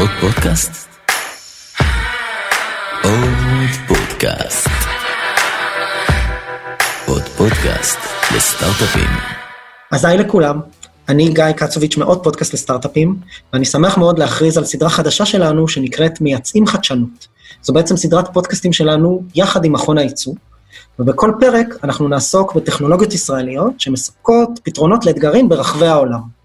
עוד פודקאסט? עוד פודקאסט. עוד פודקאסט לסטארט-אפים. אז היי לכולם, אני גיא קצוביץ' מעוד פודקאסט לסטארט-אפים, ואני שמח מאוד להכריז על סדרה חדשה שלנו שנקראת מייצאים חדשנות. זו בעצם סדרת פודקאסטים שלנו יחד עם מכון הייצוא, ובכל פרק אנחנו נעסוק בטכנולוגיות ישראליות שמספקות פתרונות לאתגרים ברחבי העולם.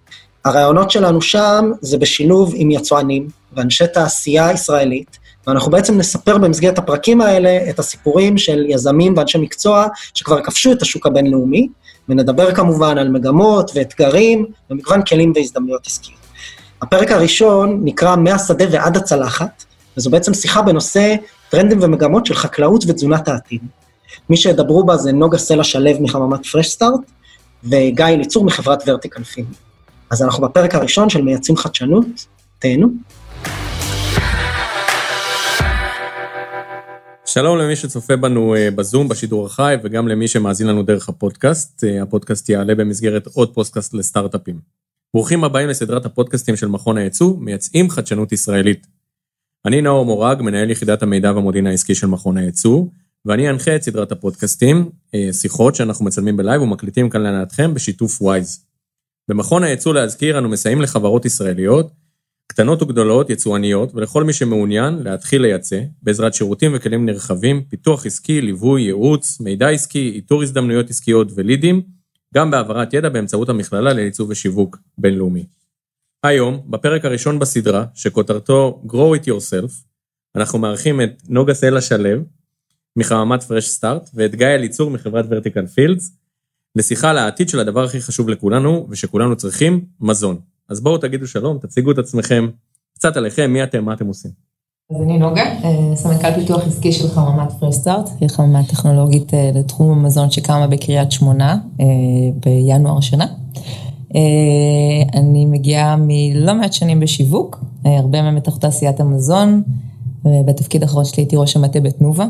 הרעיונות שלנו שם זה בשילוב עם יצואנים ואנשי תעשייה ישראלית, ואנחנו בעצם נספר במסגרת הפרקים האלה את הסיפורים של יזמים ואנשי מקצוע שכבר כבשו את השוק הבינלאומי, ונדבר כמובן על מגמות ואתגרים ומגוון כלים והזדמנויות עסקיות. הפרק הראשון נקרא מהשדה ועד הצלחת, וזו בעצם שיחה בנושא טרנדים ומגמות של חקלאות ותזונת העתיד. מי שידברו בה זה נוגה סלע שלו מחממת פרש סטארט, וגיא ליצור מחברת ורטיקל פילם. אז אנחנו בפרק הראשון של מייצאים חדשנות, תהנו. שלום למי שצופה בנו אה, בזום, בשידור החי, וגם למי שמאזין לנו דרך הפודקאסט. אה, הפודקאסט יעלה במסגרת עוד פודקאסט לסטארט-אפים. ברוכים הבאים לסדרת הפודקאסטים של מכון הייצוא, מייצאים חדשנות ישראלית. אני נאור מורג, מנהל יחידת המידע והמודיעין העסקי של מכון הייצוא, ואני אנחה את סדרת הפודקאסטים, אה, שיחות שאנחנו מצלמים ב live ומקליטים כאן להנאתכם בשיתוף וויז. במכון הייצוא להזכיר אנו מסייעים לחברות ישראליות, קטנות וגדולות, יצואניות, ולכל מי שמעוניין להתחיל לייצא, בעזרת שירותים וכלים נרחבים, פיתוח עסקי, ליווי, ייעוץ, מידע עסקי, איתור הזדמנויות עסקיות ולידים, גם בהעברת ידע באמצעות המכללה לייצוא ושיווק בינלאומי. היום, בפרק הראשון בסדרה, שכותרתו Grow it yourself, אנחנו מארחים את נוגה סלע שלו, מחממת פרש סטארט, ואת גיא אליצור מחברת ורטיקל פילדס, לשיחה על העתיד של הדבר הכי חשוב לכולנו, ושכולנו צריכים, מזון. אז בואו תגידו שלום, תציגו את עצמכם, קצת עליכם, מי אתם, מה אתם עושים. אז אני נוגה, אה, סמנכ"ל פיתוח עסקי של חממת פרסטארט, היא חממה טכנולוגית אה, לתחום המזון שקמה בקריית שמונה אה, בינואר השנה. אני מגיעה מלא מעט שנים בשיווק, הרבה מהם בתוך תעשיית המזון, ובתפקיד האחרון שלי הייתי ראש המטה בתנובה,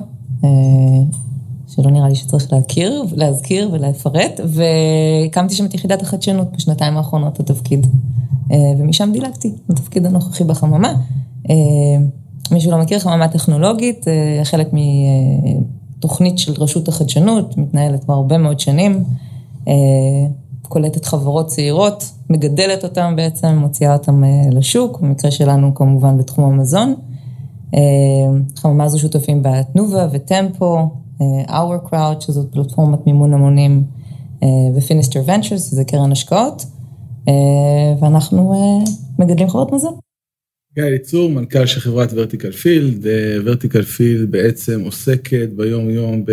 שלא נראה לי שצריך להכיר, להזכיר ולפרט, והקמתי שם את יחידת החדשנות בשנתיים האחרונות לתפקיד. אה, ומשם דילגתי לתפקיד הנוכחי בחממה. אה, מי שלא מכיר, חממה טכנולוגית, אה, חלק מתוכנית של רשות החדשנות, מתנהלת כבר הרבה מאוד שנים, קולטת חברות צעירות, מגדלת אותן בעצם, מוציאה אותן לשוק, במקרה שלנו כמובן בתחום המזון. חממה הזו שותפים בה תנובה וטמפו, Our Crowd, שזאת פלטפורמת מימון המונים, אה, ו Finistere Ventures, שזה קרן השקעות, אה, ואנחנו מגדלים חברות מזון. גיא אליצור, מנכ"ל של חברת Vertical Field. Vertical Field בעצם עוסקת ביום-יום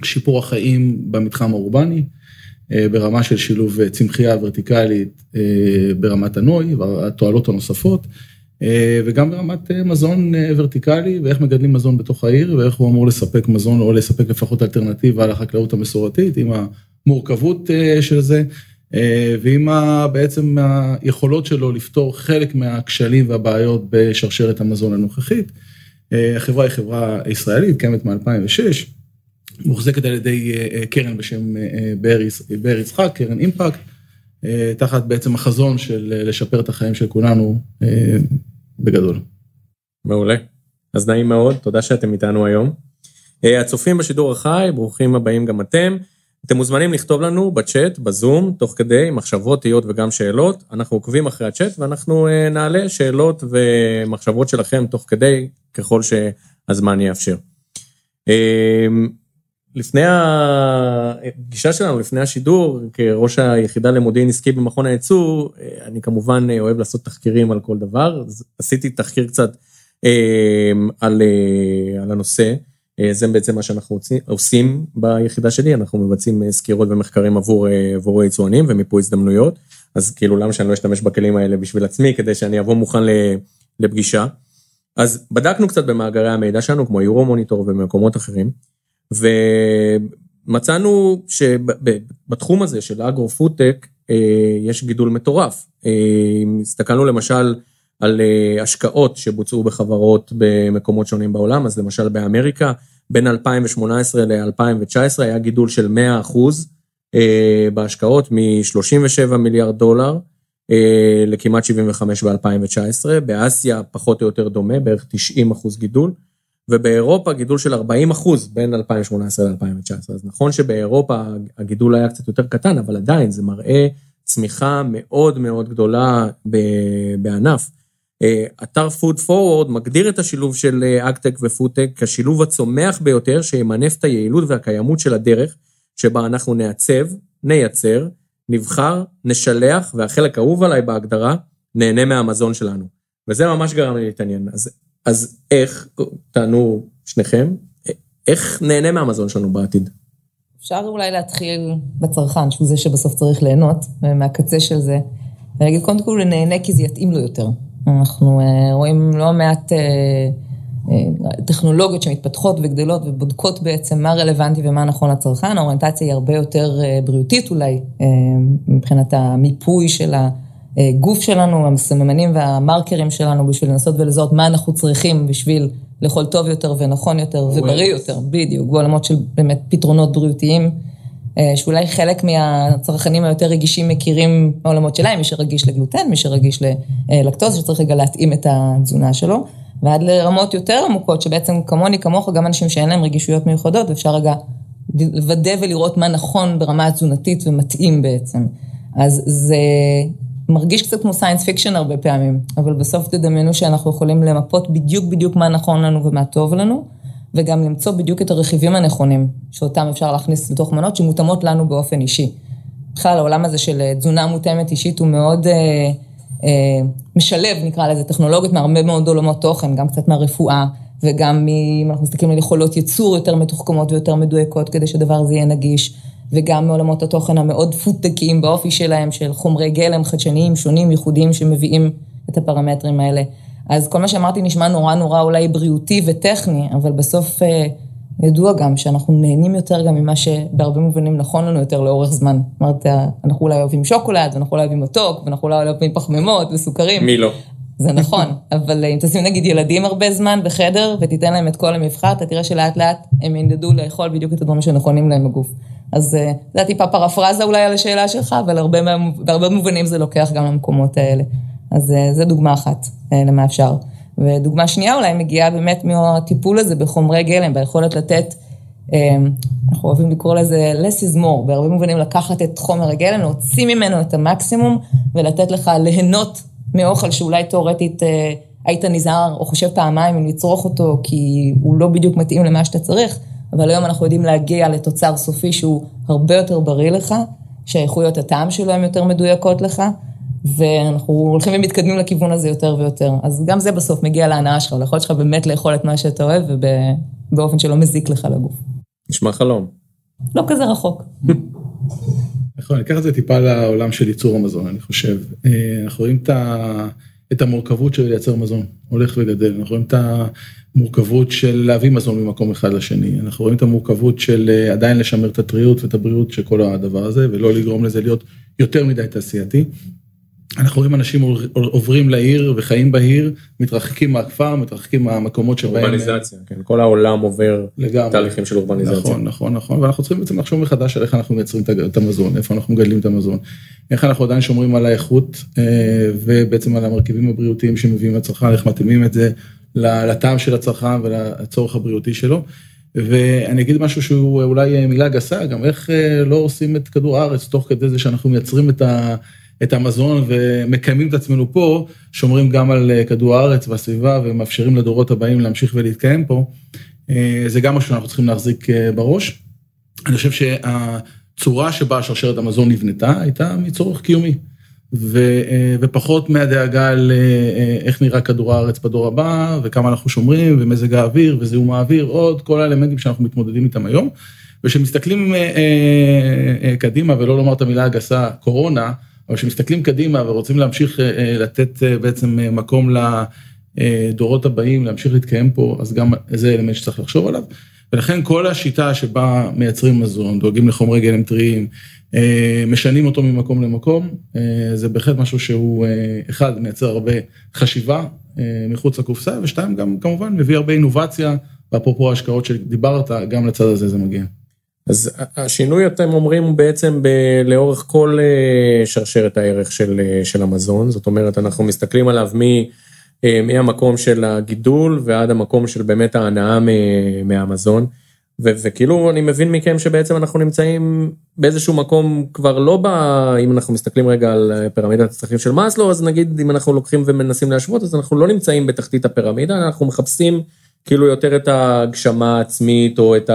בשיפור החיים במתחם האורבני, ברמה של שילוב צמחייה ורטיקלית ברמת הנוי והתועלות הנוספות. אה, וגם ברמת אה, מזון אה, ורטיקלי, ואיך מגדלים מזון בתוך העיר, ואיך הוא אמור לספק מזון, או לספק לפחות אלטרנטיבה לחקלאות המסורתית, עם המורכבות של זה, ועם בעצם היכולות שלו לפתור חלק מהכשלים והבעיות בשרשרת המזון הנוכחית. החברה היא חברה ישראלית, קיימת מ-2006, מוחזקת על ידי קרן בשם באר יצחק, קרן אימפקט. תחת בעצם החזון של לשפר את החיים של כולנו בגדול. מעולה. אז נעים מאוד, תודה שאתם איתנו היום. אה, הצופים בשידור החי, ברוכים הבאים גם אתם. אתם מוזמנים לכתוב לנו בצ'אט, בזום, תוך כדי מחשבות, תהיות וגם שאלות. אנחנו עוקבים אחרי הצ'אט ואנחנו אה, נעלה שאלות ומחשבות שלכם תוך כדי, ככל שהזמן יאפשר. אה, לפני הפגישה שלנו, לפני השידור, כראש היחידה למודיעין עסקי במכון הייצוא, אני כמובן אוהב לעשות תחקירים על כל דבר, אז עשיתי תחקיר קצת אה, על, אה, על הנושא. אה, זה בעצם מה שאנחנו עושים ביחידה שלי, אנחנו מבצעים סקירות ומחקרים עבור, עבור היצואנים ומיפוי הזדמנויות, אז כאילו למה שאני לא אשתמש בכלים האלה בשביל עצמי, כדי שאני אבוא מוכן לפגישה. אז בדקנו קצת במאגרי המידע שלנו, כמו יורו מוניטור ומקומות אחרים. ומצאנו שבתחום הזה של אגרו-פודטק אה, יש גידול מטורף. אה, הסתכלנו למשל על אה, השקעות שבוצעו בחברות במקומות שונים בעולם, אז למשל באמריקה, בין 2018 ל-2019 היה גידול של 100 אחוז בהשקעות מ-37 מיליארד דולר לכמעט 75 ב-2019, באסיה פחות או יותר דומה, בערך 90 אחוז גידול, ובאירופה גידול של 40 אחוז בין 2018 ל-2019. אז נכון שבאירופה הגידול היה קצת יותר קטן, אבל עדיין זה מראה צמיחה מאוד מאוד גדולה בענף. אה, אתר Food Forward מגדיר את השילוב של אגטק ופודטק כשילוב הצומח ביותר שימנף את היעילות והקיימות של הדרך שבה אנחנו נעצב, נייצר, נבחר, נשלח, והחלק האהוב עליי בהגדרה, נהנה מהמזון שלנו. וזה ממש גרם לי להתעניין. אז, אז איך, תענו שניכם, איך נהנה מהמזון שלנו בעתיד? אפשר אולי להתחיל בצרכן, שהוא זה שבסוף צריך ליהנות, מהקצה של זה, ולהגיד קודם כל נהנה כי זה יתאים לו יותר. אנחנו אה, רואים לא מעט אה, אה, טכנולוגיות שמתפתחות וגדלות ובודקות בעצם מה רלוונטי ומה נכון לצרכן, האוריינטציה היא הרבה יותר בריאותית אולי, מבחינת המיפוי של הגוף שלנו, הסממנים והמרקרים שלנו בשביל לנסות ולזהות מה אנחנו צריכים בשביל לאכול טוב יותר ונכון יותר ובריא יותר, בדיוק, בעולמות של באמת פתרונות בריאותיים. אה, שאולי חלק מהצרכנים היותר רגישים מכירים בעולמות שלהם, מי שרגיש לגלוטן, מי שרגיש ללקטוז, שצריך רגע להתאים את התזונה שלו, ועד לרמות יותר עמוקות, שבעצם כמוני, כמוך, גם אנשים שאין להם רגישויות מיוחדות, אפשר רגע לוודא ולראות מה נכון ברמה התזונתית ומתאים בעצם. אז זה מרגיש קצת כמו science fiction הרבה פעמים, אבל בסוף תדמיינו שאנחנו יכולים למפות בדיוק בדיוק מה נכון לנו ומה טוב לנו. וגם למצוא בדיוק את הרכיבים הנכונים, שאותם אפשר להכניס לתוך מנות שמותאמות לנו באופן אישי. בכלל, העולם הזה של אה, תזונה מותאמת אישית הוא מאוד אה, אה, משלב, נקרא לזה, טכנולוגיות מהרבה מאוד עולמות תוכן, גם קצת מהרפואה, וגם אם אנחנו מסתכלים על יכולות ייצור יותר מתוחכמות ויותר מדויקות, כדי שהדבר הזה יהיה נגיש, וגם מעולמות התוכן המאוד פודטקיים באופי שלהם, של חומרי גלם חדשניים, שונים, ייחודיים, שמביאים את הפרמטרים האלה. אז כל מה שאמרתי נשמע נורא נורא אולי בריאותי וטכני, אבל בסוף אה, ידוע גם שאנחנו נהנים יותר גם ממה שבהרבה מובנים נכון לנו יותר לאורך זמן. זאת אומרת, אה, אנחנו אולי אוהבים שוקולד, ואנחנו אולי אוהבים מתוק, ואנחנו אולי אוהבים פחמימות וסוכרים. מי לא? זה נכון, אבל אה, אם תשים נגיד ילדים הרבה זמן בחדר ותיתן להם את כל המבחר, אתה תראה שלאט לאט הם ינדדו לאכול בדיוק את הדברים שנכונים להם בגוף. אז זה היה טיפה פרפרזה אולי על השאלה שלך, אבל הרבה, בהרבה מובנים זה לוקח גם למקומות האלה. אז אה, זו דוגמה אחת אה, למה אפשר. ודוגמה שנייה אולי מגיעה באמת מהטיפול הזה בחומרי גלם, ביכולת לתת, אה, אנחנו אוהבים לקרוא לזה less is more, בהרבה מובנים לקחת את חומר הגלם, להוציא ממנו את המקסימום ולתת לך ליהנות מאוכל שאולי תאורטית היית נזהר או חושב פעמיים אם לצרוך אותו כי הוא לא בדיוק מתאים למה שאתה צריך, אבל היום אנחנו יודעים להגיע לתוצר סופי שהוא הרבה יותר בריא לך, שאיכויות הטעם שלו הן יותר מדויקות לך. ואנחנו הולכים ומתקדמים לכיוון הזה יותר ויותר. אז גם זה בסוף מגיע להנאה שלך, ליכולת שלך באמת לאכול את מה שאתה אוהב ובאופן שלא מזיק לך לגוף. נשמע חלום. לא כזה רחוק. נכון, אני אקח את זה טיפה לעולם של ייצור המזון, אני חושב. אה, אנחנו רואים את המורכבות של לייצר מזון, הולך וגדל. אנחנו רואים את המורכבות של להביא מזון ממקום אחד לשני. אנחנו רואים את המורכבות של אה, עדיין לשמר את הטריות ואת הבריאות של כל הדבר הזה, ולא לגרום לזה להיות יותר מדי תעשייתי. אנחנו רואים אנשים עוברים לעיר וחיים בעיר, מתרחקים מהכפר, מתרחקים מהמקומות שבהם... אורבניזציה, כן, כל העולם עובר לגמרי. תהליכים של אורבניזציה. נכון, נכון, נכון, ואנחנו צריכים בעצם לחשוב מחדש על איך אנחנו מייצרים את המזון, איפה אנחנו מגדלים את המזון, איך אנחנו עדיין שומרים על האיכות אה, ובעצם על המרכיבים הבריאותיים שמביאים לצרכן, איך מתאימים את זה לטעם של הצרכן ולצורך הבריאותי שלו. ואני אגיד משהו שהוא אולי מילה גסה, גם איך אה, לא עושים את כדור הארץ תוך כדי זה שאנחנו מייצרים את ה... את המזון ומקיימים את עצמנו פה, שומרים גם על אה, כדור הארץ והסביבה ומאפשרים לדורות הבאים להמשיך ולהתקיים פה. אה, זה גם משהו שאנחנו צריכים להחזיק אה, בראש. אני חושב שהצורה שבה שרשרת המזון נבנתה הייתה מצורך קיומי. ו, ופחות מהדאגה על איך נראה כדור הארץ בדור הבא, וכמה אנחנו שומרים, ומזג האוויר, וזיהום האוויר, עוד כל האלמנטים שאנחנו מתמודדים איתם היום. וכשמסתכלים קדימה, ולא לומר את המילה הגסה, קורונה, אבל כשמסתכלים קדימה ורוצים להמשיך אה, אה, לתת אה, בעצם מקום לדורות הבאים, להמשיך להתקיים פה, אז גם זה אלמנט שצריך לחשוב עליו. ולכן כל השיטה שבה מייצרים מזון, דואגים לחומרי גלם טריים, משנים אותו ממקום למקום, זה בהחלט משהו שהוא, אחד, מייצר הרבה חשיבה מחוץ לקופסה, ושתיים, גם כמובן מביא הרבה אינובציה, ואפרופו ההשקעות שדיברת, גם לצד הזה זה מגיע. אז השינוי, אתם אומרים, בעצם ב- לאורך כל אה, שרשרת הערך של, אה, של המזון, זאת אומרת, אנחנו מסתכלים עליו מ, אה, מהמקום של הגידול ועד המקום של באמת ההנאה מהמזון. ו- וכאילו אני מבין מכם שבעצם אנחנו נמצאים באיזשהו מקום כבר לא ב... אם אנחנו מסתכלים רגע על פירמידת הצרכים של מאסלו, אז נגיד אם אנחנו לוקחים ומנסים להשוות, אז אנחנו לא נמצאים בתחתית הפירמידה, אנחנו מחפשים כאילו יותר את ההגשמה העצמית או את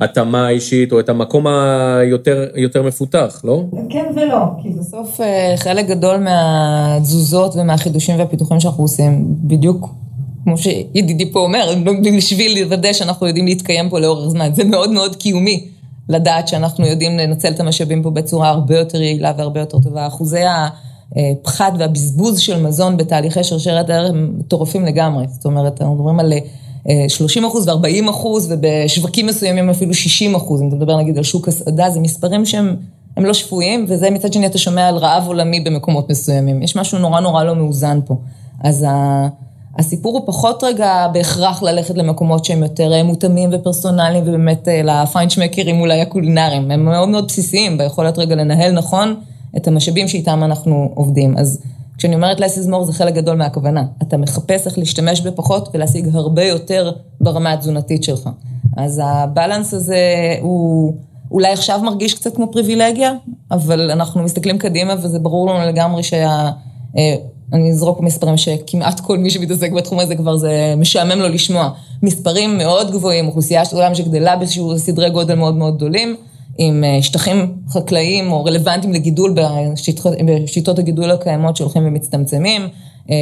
ההתאמה האישית או את המקום היותר יותר מפותח, לא? כן ולא, כי בסוף אה, חלק גדול מהתזוזות ומהחידושים והפיתוחים שאנחנו עושים, בדיוק כמו שידידי פה אומר, בשביל לוודא שאנחנו יודעים להתקיים פה לאורך זמן, זה מאוד מאוד קיומי לדעת שאנחנו יודעים לנצל את המשאבים פה בצורה הרבה יותר יעילה והרבה יותר טובה. אחוזי הפחת והבזבוז של מזון בתהליכי שרשרת הערך הם מטורפים לגמרי, זאת אומרת, אנחנו מדברים על 30 אחוז ו-40 אחוז, ובשווקים מסוימים אפילו 60 אחוז, אם אתה מדבר נגיד על שוק הסעדה, זה מספרים שהם הם לא שפויים, וזה מצד שני אתה שומע על רעב עולמי במקומות מסוימים. יש משהו נורא נורא לא מאוזן פה. אז הסיפור הוא פחות רגע בהכרח ללכת למקומות שהם יותר מותאמים ופרסונליים, ובאמת לפיינשמקרים אולי הקולינריים. הם מאוד מאוד בסיסיים ביכולת רגע לנהל נכון את המשאבים שאיתם אנחנו עובדים. אז כשאני אומרת less is more זה חלק גדול מהכוונה. אתה מחפש איך להשתמש בפחות ולהשיג הרבה יותר ברמה התזונתית שלך. אז הבלנס הזה הוא אולי עכשיו מרגיש קצת כמו פריבילגיה, אבל אנחנו מסתכלים קדימה וזה ברור לנו לגמרי שה... אני אזרוק מספרים שכמעט כל מי שמתעסק בתחום הזה כבר זה משעמם לו לשמוע. מספרים מאוד גבוהים, אוכלוסייה של עולם שגדלה באיזשהו סדרי גודל מאוד מאוד גדולים. עם שטחים חקלאיים או רלוונטיים לגידול בשיטות, בשיטות הגידול הקיימות שהולכים ומצטמצמים,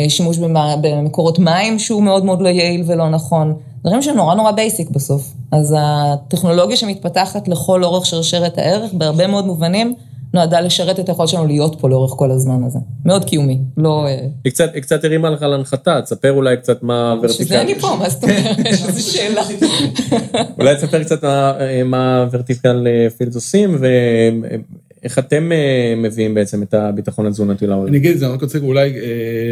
שימוש במקורות מים שהוא מאוד מאוד לא יעיל ולא נכון, דברים שנורא נורא basic בסוף. אז הטכנולוגיה שמתפתחת לכל אורך שרשרת הערך, בהרבה מאוד מובנים, נועדה לשרת את היכולת שלנו להיות פה לאורך כל הזמן הזה. מאוד קיומי, לא... היא קצת, היא קצת הרימה לך להנחתה, תספר אולי קצת מה Vertical. שזה אני פה, מה זאת אומרת? איזו שאלה. אולי תספר קצת מה Vertical Fields עושים, ואיך אתם מביאים בעצם את הביטחון התזונתי להורים. אני אגיד את זה, אני רק רוצה אולי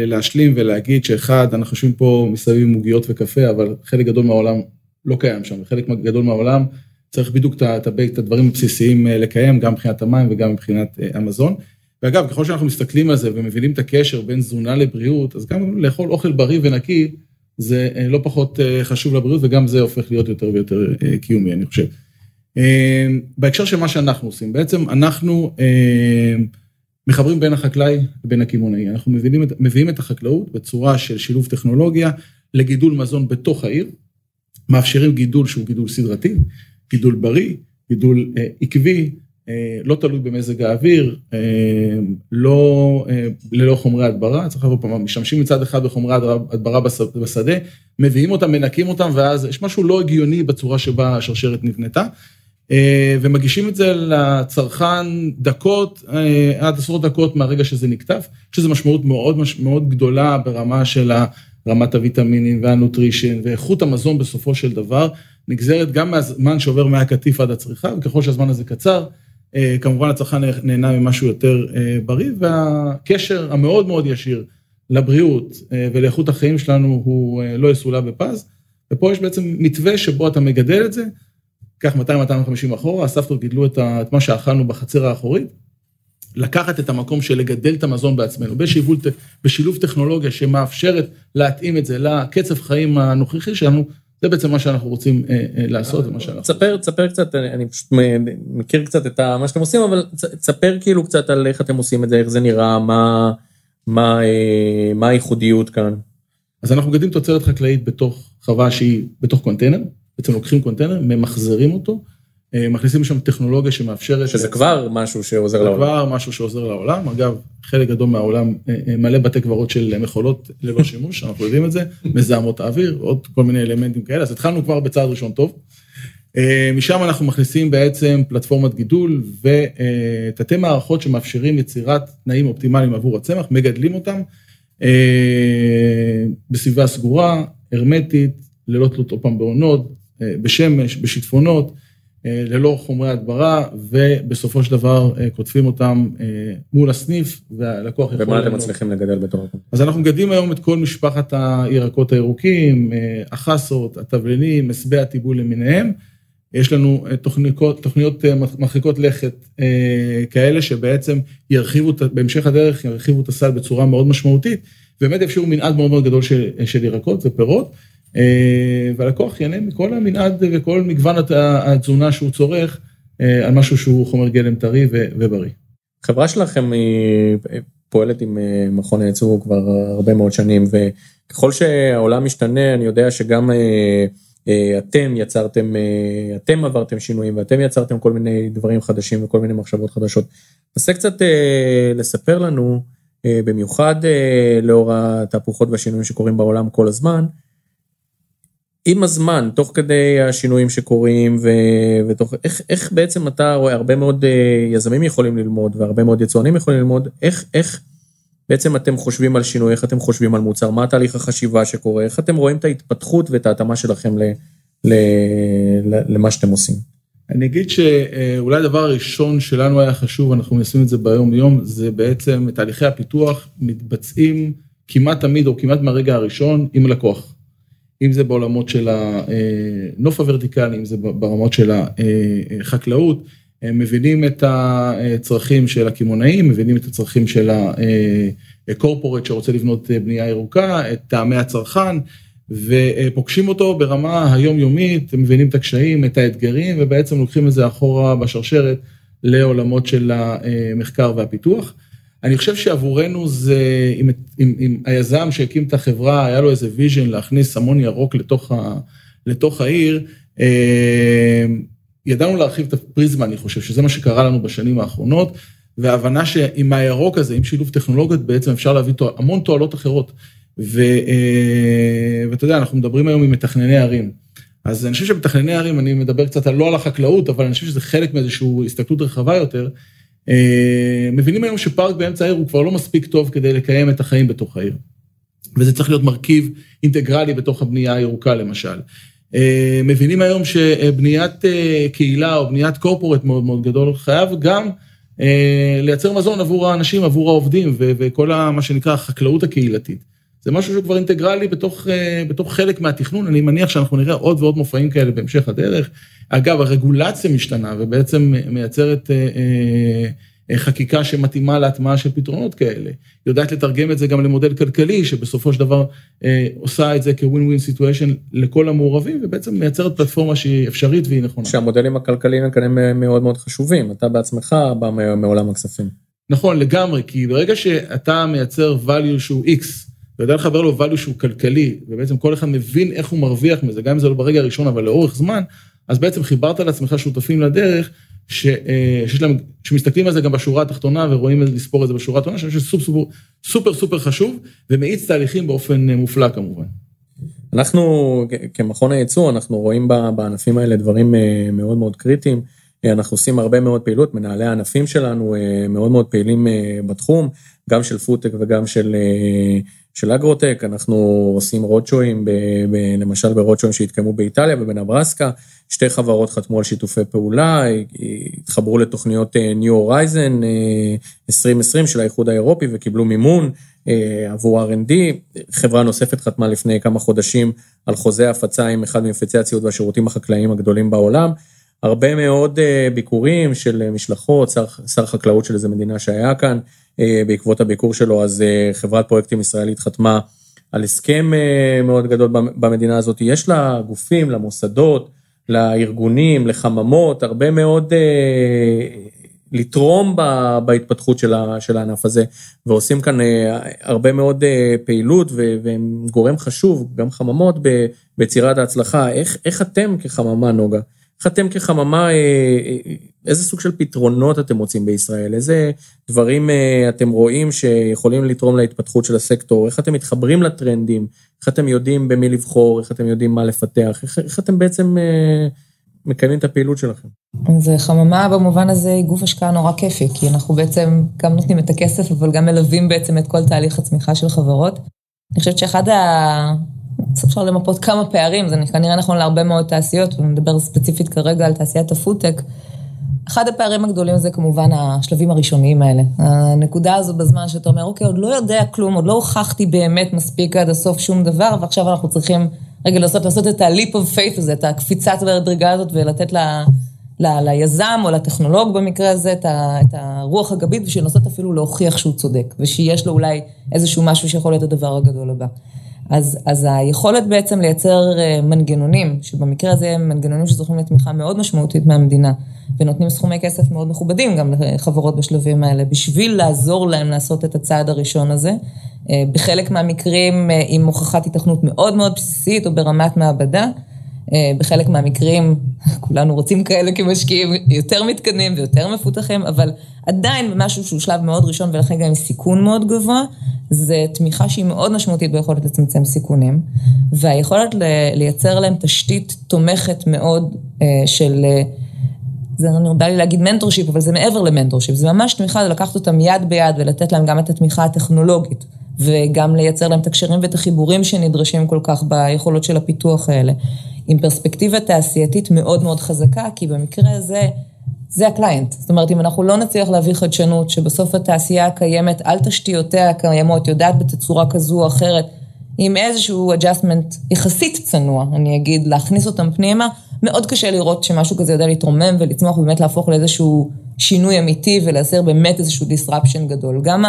להשלים ולהגיד שאחד, אנחנו יושבים פה מסביב עם עוגיות וקפה, אבל חלק גדול מהעולם לא קיים שם, וחלק גדול מהעולם צריך בדיוק את הדברים הבסיסיים לקיים, גם מבחינת המים וגם מבחינת המזון. ואגב, ככל שאנחנו מסתכלים על זה ומבינים את הקשר בין תזונה לבריאות, אז גם לאכול אוכל בריא ונקי, זה לא פחות חשוב לבריאות, וגם זה הופך להיות יותר ויותר קיומי, אני חושב. בהקשר של מה שאנחנו עושים, בעצם אנחנו מחברים בין החקלאי לבין הקמעונאי. אנחנו מביאים, מביאים את החקלאות בצורה של שילוב טכנולוגיה לגידול מזון בתוך העיר, מאפשרים גידול שהוא גידול סדרתי, גידול בריא, גידול אה, עקבי, אה, לא תלוי במזג האוויר, אה, לא, אה, ללא חומרי הדברה, צריך לבוא פעם, משתמשים מצד אחד בחומרי הדברה בשדה, מביאים אותם, מנקים אותם, ואז יש משהו לא הגיוני בצורה שבה השרשרת נבנתה, אה, ומגישים את זה לצרכן דקות, אה, עד עשרות דקות מהרגע שזה נקטף, יש לזה משמעות מאוד, מאוד גדולה ברמה של רמת הוויטמינים והנוטרישן ואיכות המזון בסופו של דבר. נגזרת גם מהזמן שעובר מהקטיף עד הצריכה, וככל שהזמן הזה קצר, כמובן הצרכן נהנה ממשהו יותר בריא, והקשר המאוד מאוד ישיר לבריאות ולאיכות החיים שלנו הוא לא יסולא בפז, ופה יש בעצם מתווה שבו אתה מגדל את זה, קח 200-250 אחורה, הסבתות גידלו את מה שאכלנו בחצר האחורית, לקחת את המקום של לגדל את המזון בעצמנו, בשילוב, בשילוב טכנולוגיה שמאפשרת להתאים את זה לקצב חיים הנוכחי שלנו, זה בעצם מה שאנחנו רוצים אה, אה, לעשות, ומה שאנחנו... תספר, תספר קצת, אני פשוט מכיר קצת את מה שאתם עושים, אבל תספר כאילו קצת על איך אתם עושים את זה, איך זה נראה, מה, מה, אה, מה הייחודיות כאן. אז אנחנו מגדלים תוצרת חקלאית בתוך חווה שהיא בתוך קונטיינר, בעצם לוקחים קונטיינר, ממחזרים אותו, מכניסים שם טכנולוגיה שמאפשרת... שזה כבר משהו שעוזר לעולם. זה כבר משהו שעוזר לעולם. אגב, חלק גדול מהעולם מלא בתי קברות של מכולות ללא שימוש, אנחנו יודעים את זה, מזהמות האוויר, עוד כל מיני אלמנטים כאלה, אז התחלנו כבר בצעד ראשון טוב. משם אנחנו מכניסים בעצם פלטפורמת גידול ותתי מערכות שמאפשרים יצירת תנאים אופטימליים עבור הצמח, מגדלים אותם בסביבה סגורה, הרמטית, ללא תלות עוד פעם בעונות, בשמש, בשיטפונות. ללא חומרי הדברה, ובסופו של דבר כותבים אותם מול הסניף, והלקוח יכול... ומה אתם מצליחים לגדל בתור הכל? אז אנחנו מגדלים היום את כל משפחת הירקות הירוקים, החסות, התבלינים, מסבי הטיבול למיניהם, יש לנו תוכניות, תוכניות מרחיקות לכת כאלה שבעצם ירחיבו, בהמשך הדרך ירחיבו את הסל בצורה מאוד משמעותית, ובאמת יאפשרו מנעד מאוד מאוד גדול של, של ירקות ופירות, והלקוח ייהנה מכל המנעד וכל מגוון התזונה שהוא צורך על משהו שהוא חומר גלם טרי ובריא. החברה שלכם היא פועלת עם מכון הייצור כבר הרבה מאוד שנים, וככל שהעולם משתנה, אני יודע שגם אה, אתם יצרתם, אה, אתם עברתם שינויים ואתם יצרתם כל מיני דברים חדשים וכל מיני מחשבות חדשות. נסה קצת אה, לספר לנו, במיוחד לאור התהפוכות והשינויים שקורים בעולם כל הזמן, עם הזמן, תוך כדי השינויים שקורים, ו... ותוך, איך, איך בעצם אתה רואה, הרבה מאוד יזמים יכולים ללמוד, והרבה מאוד יצואנים יכולים ללמוד, איך, איך בעצם אתם חושבים על שינוי, איך אתם חושבים על מוצר, מה תהליך החשיבה שקורה, איך אתם רואים את ההתפתחות ואת ההתאמה שלכם ל, ל, ל, למה שאתם עושים. אני אגיד שאולי הדבר הראשון שלנו היה חשוב, אנחנו מנסים את זה ביום יום, זה בעצם תהליכי הפיתוח מתבצעים כמעט תמיד או כמעט מהרגע הראשון עם לקוח. אם זה בעולמות של הנוף הוורטיקלי, אם זה ברמות של החקלאות, הם מבינים את הצרכים של הקמעונאים, מבינים את הצרכים של הקורפורט שרוצה לבנות בנייה ירוקה, את טעמי הצרכן, ופוגשים אותו ברמה היומיומית, הם מבינים את הקשיים, את האתגרים, ובעצם לוקחים את זה אחורה בשרשרת לעולמות של המחקר והפיתוח. אני חושב שעבורנו זה, אם, אם, אם היזם שהקים את החברה, היה לו איזה vision להכניס המון ירוק לתוך, ה, לתוך העיר, ידענו להרחיב את הפריזמה, אני חושב, שזה מה שקרה לנו בשנים האחרונות, וההבנה שעם הירוק הזה, עם שילוב טכנולוגיות, בעצם אפשר להביא המון תועלות אחרות. ו, אה, ואתה יודע, אנחנו מדברים היום עם מתכנני ערים. אז אני חושב שמתכנני ערים, אני מדבר קצת לא על החקלאות, אבל אני חושב שזה חלק מאיזושהי הסתכלות רחבה יותר. אה, מבינים היום שפארק באמצע העיר הוא כבר לא מספיק טוב כדי לקיים את החיים בתוך העיר. וזה צריך להיות מרכיב אינטגרלי בתוך הבנייה הירוקה, למשל. אה, מבינים היום שבניית אה, קהילה או בניית קורפורט מאוד מאוד גדול חייב גם לייצר מזון עבור האנשים, עבור העובדים וכל מה שנקרא החקלאות הקהילתית. זה משהו שהוא כבר אינטגרלי בתוך, בתוך חלק מהתכנון, אני מניח שאנחנו נראה עוד ועוד מופעים כאלה בהמשך הדרך. אגב, הרגולציה משתנה ובעצם מייצרת חקיקה שמתאימה להטמעה של פתרונות כאלה. יודעת לתרגם את זה גם למודל כלכלי, שבסופו של דבר אה, עושה את זה כווין ווין סיטואשן לכל המעורבים, ובעצם מייצרת פלטפורמה שהיא אפשרית והיא נכונה. שהמודלים הכלכליים הם כאלה מאוד מאוד חשובים, אתה בעצמך בא מעולם הכספים. נכון, לגמרי, כי ברגע שאתה מייצר value שהוא X, ויודע לחבר לו value שהוא כלכלי, ובעצם כל אחד מבין איך הוא מרוויח מזה, גם אם זה לא ברגע הראשון, אבל לאורך זמן, אז בעצם חיברת לעצמך שותפים לדרך, ש, אה, שיש להם, שמסתכלים על זה גם בשורה התחתונה ורואים לספור את זה בשורה התחתונה, שזה סופר, סופר סופר חשוב, ומאיץ תהליכים באופן אה, מופלא כמובן. אנחנו כמכון הייצוא, אנחנו רואים בענפים האלה דברים אה, מאוד מאוד קריטיים. אנחנו עושים הרבה מאוד פעילות, מנהלי הענפים שלנו מאוד מאוד פעילים בתחום, גם של פודטק וגם של, של אגרוטק, אנחנו עושים רודשואים, למשל ברודשואים שהתקיימו באיטליה ובנברסקה, שתי חברות חתמו על שיתופי פעולה, התחברו לתוכניות אה, New Horizon 2020 אה, של האיחוד האירופי וקיבלו מימון אה, עבור R&D. חברה נוספת חתמה לפני כמה חודשים על חוזה הפצה עם אחד ממפיצי הציוד והשירותים החקלאיים הגדולים בעולם. הרבה מאוד ביקורים של משלחות, שר, שר חקלאות של איזה מדינה שהיה כאן, בעקבות הביקור שלו, אז חברת פרויקטים ישראלית חתמה על הסכם מאוד גדול במדינה הזאת. יש לה גופים, למוסדות, לארגונים, לחממות, הרבה מאוד אה, לתרום בהתפתחות של, הענף הזה, ועושים כאן אה, הרבה מאוד אה, פעילות והם גורם חשוב, גם חממות ביצירת ההצלחה. איך, איך אתם כחממה, נוגה, איך אתם כחממה, אה, אה, איזה סוג של פתרונות אתם מוצאים בישראל? איזה דברים אה, אתם רואים שיכולים לתרום להתפתחות של הסקטור? איך אתם מתחברים לטרנדים? איך אתם יודעים במי לבחור? איך אתם יודעים מה לפתח? איך, איך אתם בעצם מקיימים את הפעילות שלכם? אז חממה במובן הזה היא גוף השקעה נורא כיפי, כי אנחנו בעצם גם נותנים את הכסף, אבל גם מלווים בעצם את כל תהליך הצמיחה של חברות. אני חושבת שאחד ה... אפשר למפות כמה פערים, זה כנראה נכון להרבה מאוד תעשיות, ואני מדבר ספציפית כרגע על תעשיית הפודטק. אחד הפערים הגדולים זה כמובן השלבים הראשוניים האלה. הנקודה הזו בזמן שאתה אומר, אוקיי, עוד לא יודע כלום, עוד לא הוכחתי באמת מספיק עד הסוף שום דבר, ועכשיו אנחנו צריכים רגע לעשות, לעשות את ה-leap of faith הזה, את הקפיצת הדרגה הזאת ולתת ל, ל, ליזם או לטכנולוג במקרה הזה את, ה, את הרוח הגבית בשביל לנסות אפילו להוכיח שהוא צודק, ושיש לו אולי איזשהו משהו שיכול להיות הדבר הגדול הבא. אז, אז היכולת בעצם לייצר אה, מנגנונים, שבמקרה הזה הם מנגנונים שזוכים לתמיכה מאוד משמעותית מהמדינה, ונותנים סכומי כסף מאוד מכובדים גם לחברות בשלבים האלה, בשביל לעזור להם לעשות את הצעד הראשון הזה. אה, בחלק מהמקרים אה, עם הוכחת התכנות מאוד מאוד בסיסית או ברמת מעבדה. בחלק מהמקרים, כולנו רוצים כאלה כמשקיעים יותר מתקדמים ויותר מפותחים, אבל עדיין משהו שהוא שלב מאוד ראשון ולכן גם עם סיכון מאוד גבוה, זה תמיכה שהיא מאוד משמעותית ביכולת לצמצם סיכונים, והיכולת לייצר להם תשתית תומכת מאוד אה, של, זה בא לי להגיד mentorship, אבל זה מעבר ל mentorship, זה ממש תמיכה, זה לקחת אותם יד ביד ולתת להם גם את התמיכה הטכנולוגית, וגם לייצר להם את הקשרים ואת החיבורים שנדרשים כל כך ביכולות של הפיתוח האלה, עם פרספקטיבה תעשייתית מאוד מאוד חזקה, כי במקרה הזה, זה הקליינט. זאת אומרת, אם אנחנו לא נצליח להביא חדשנות, שבסוף התעשייה הקיימת על תשתיותיה הקיימות, יודעת בתצורה כזו או אחרת, עם איזשהו adjustment יחסית צנוע, אני אגיד, להכניס אותם פנימה, מאוד קשה לראות שמשהו כזה יודע להתרומם ולצמוח ובאמת להפוך לאיזשהו שינוי אמיתי ולייצר באמת איזשהו disruption גדול. גם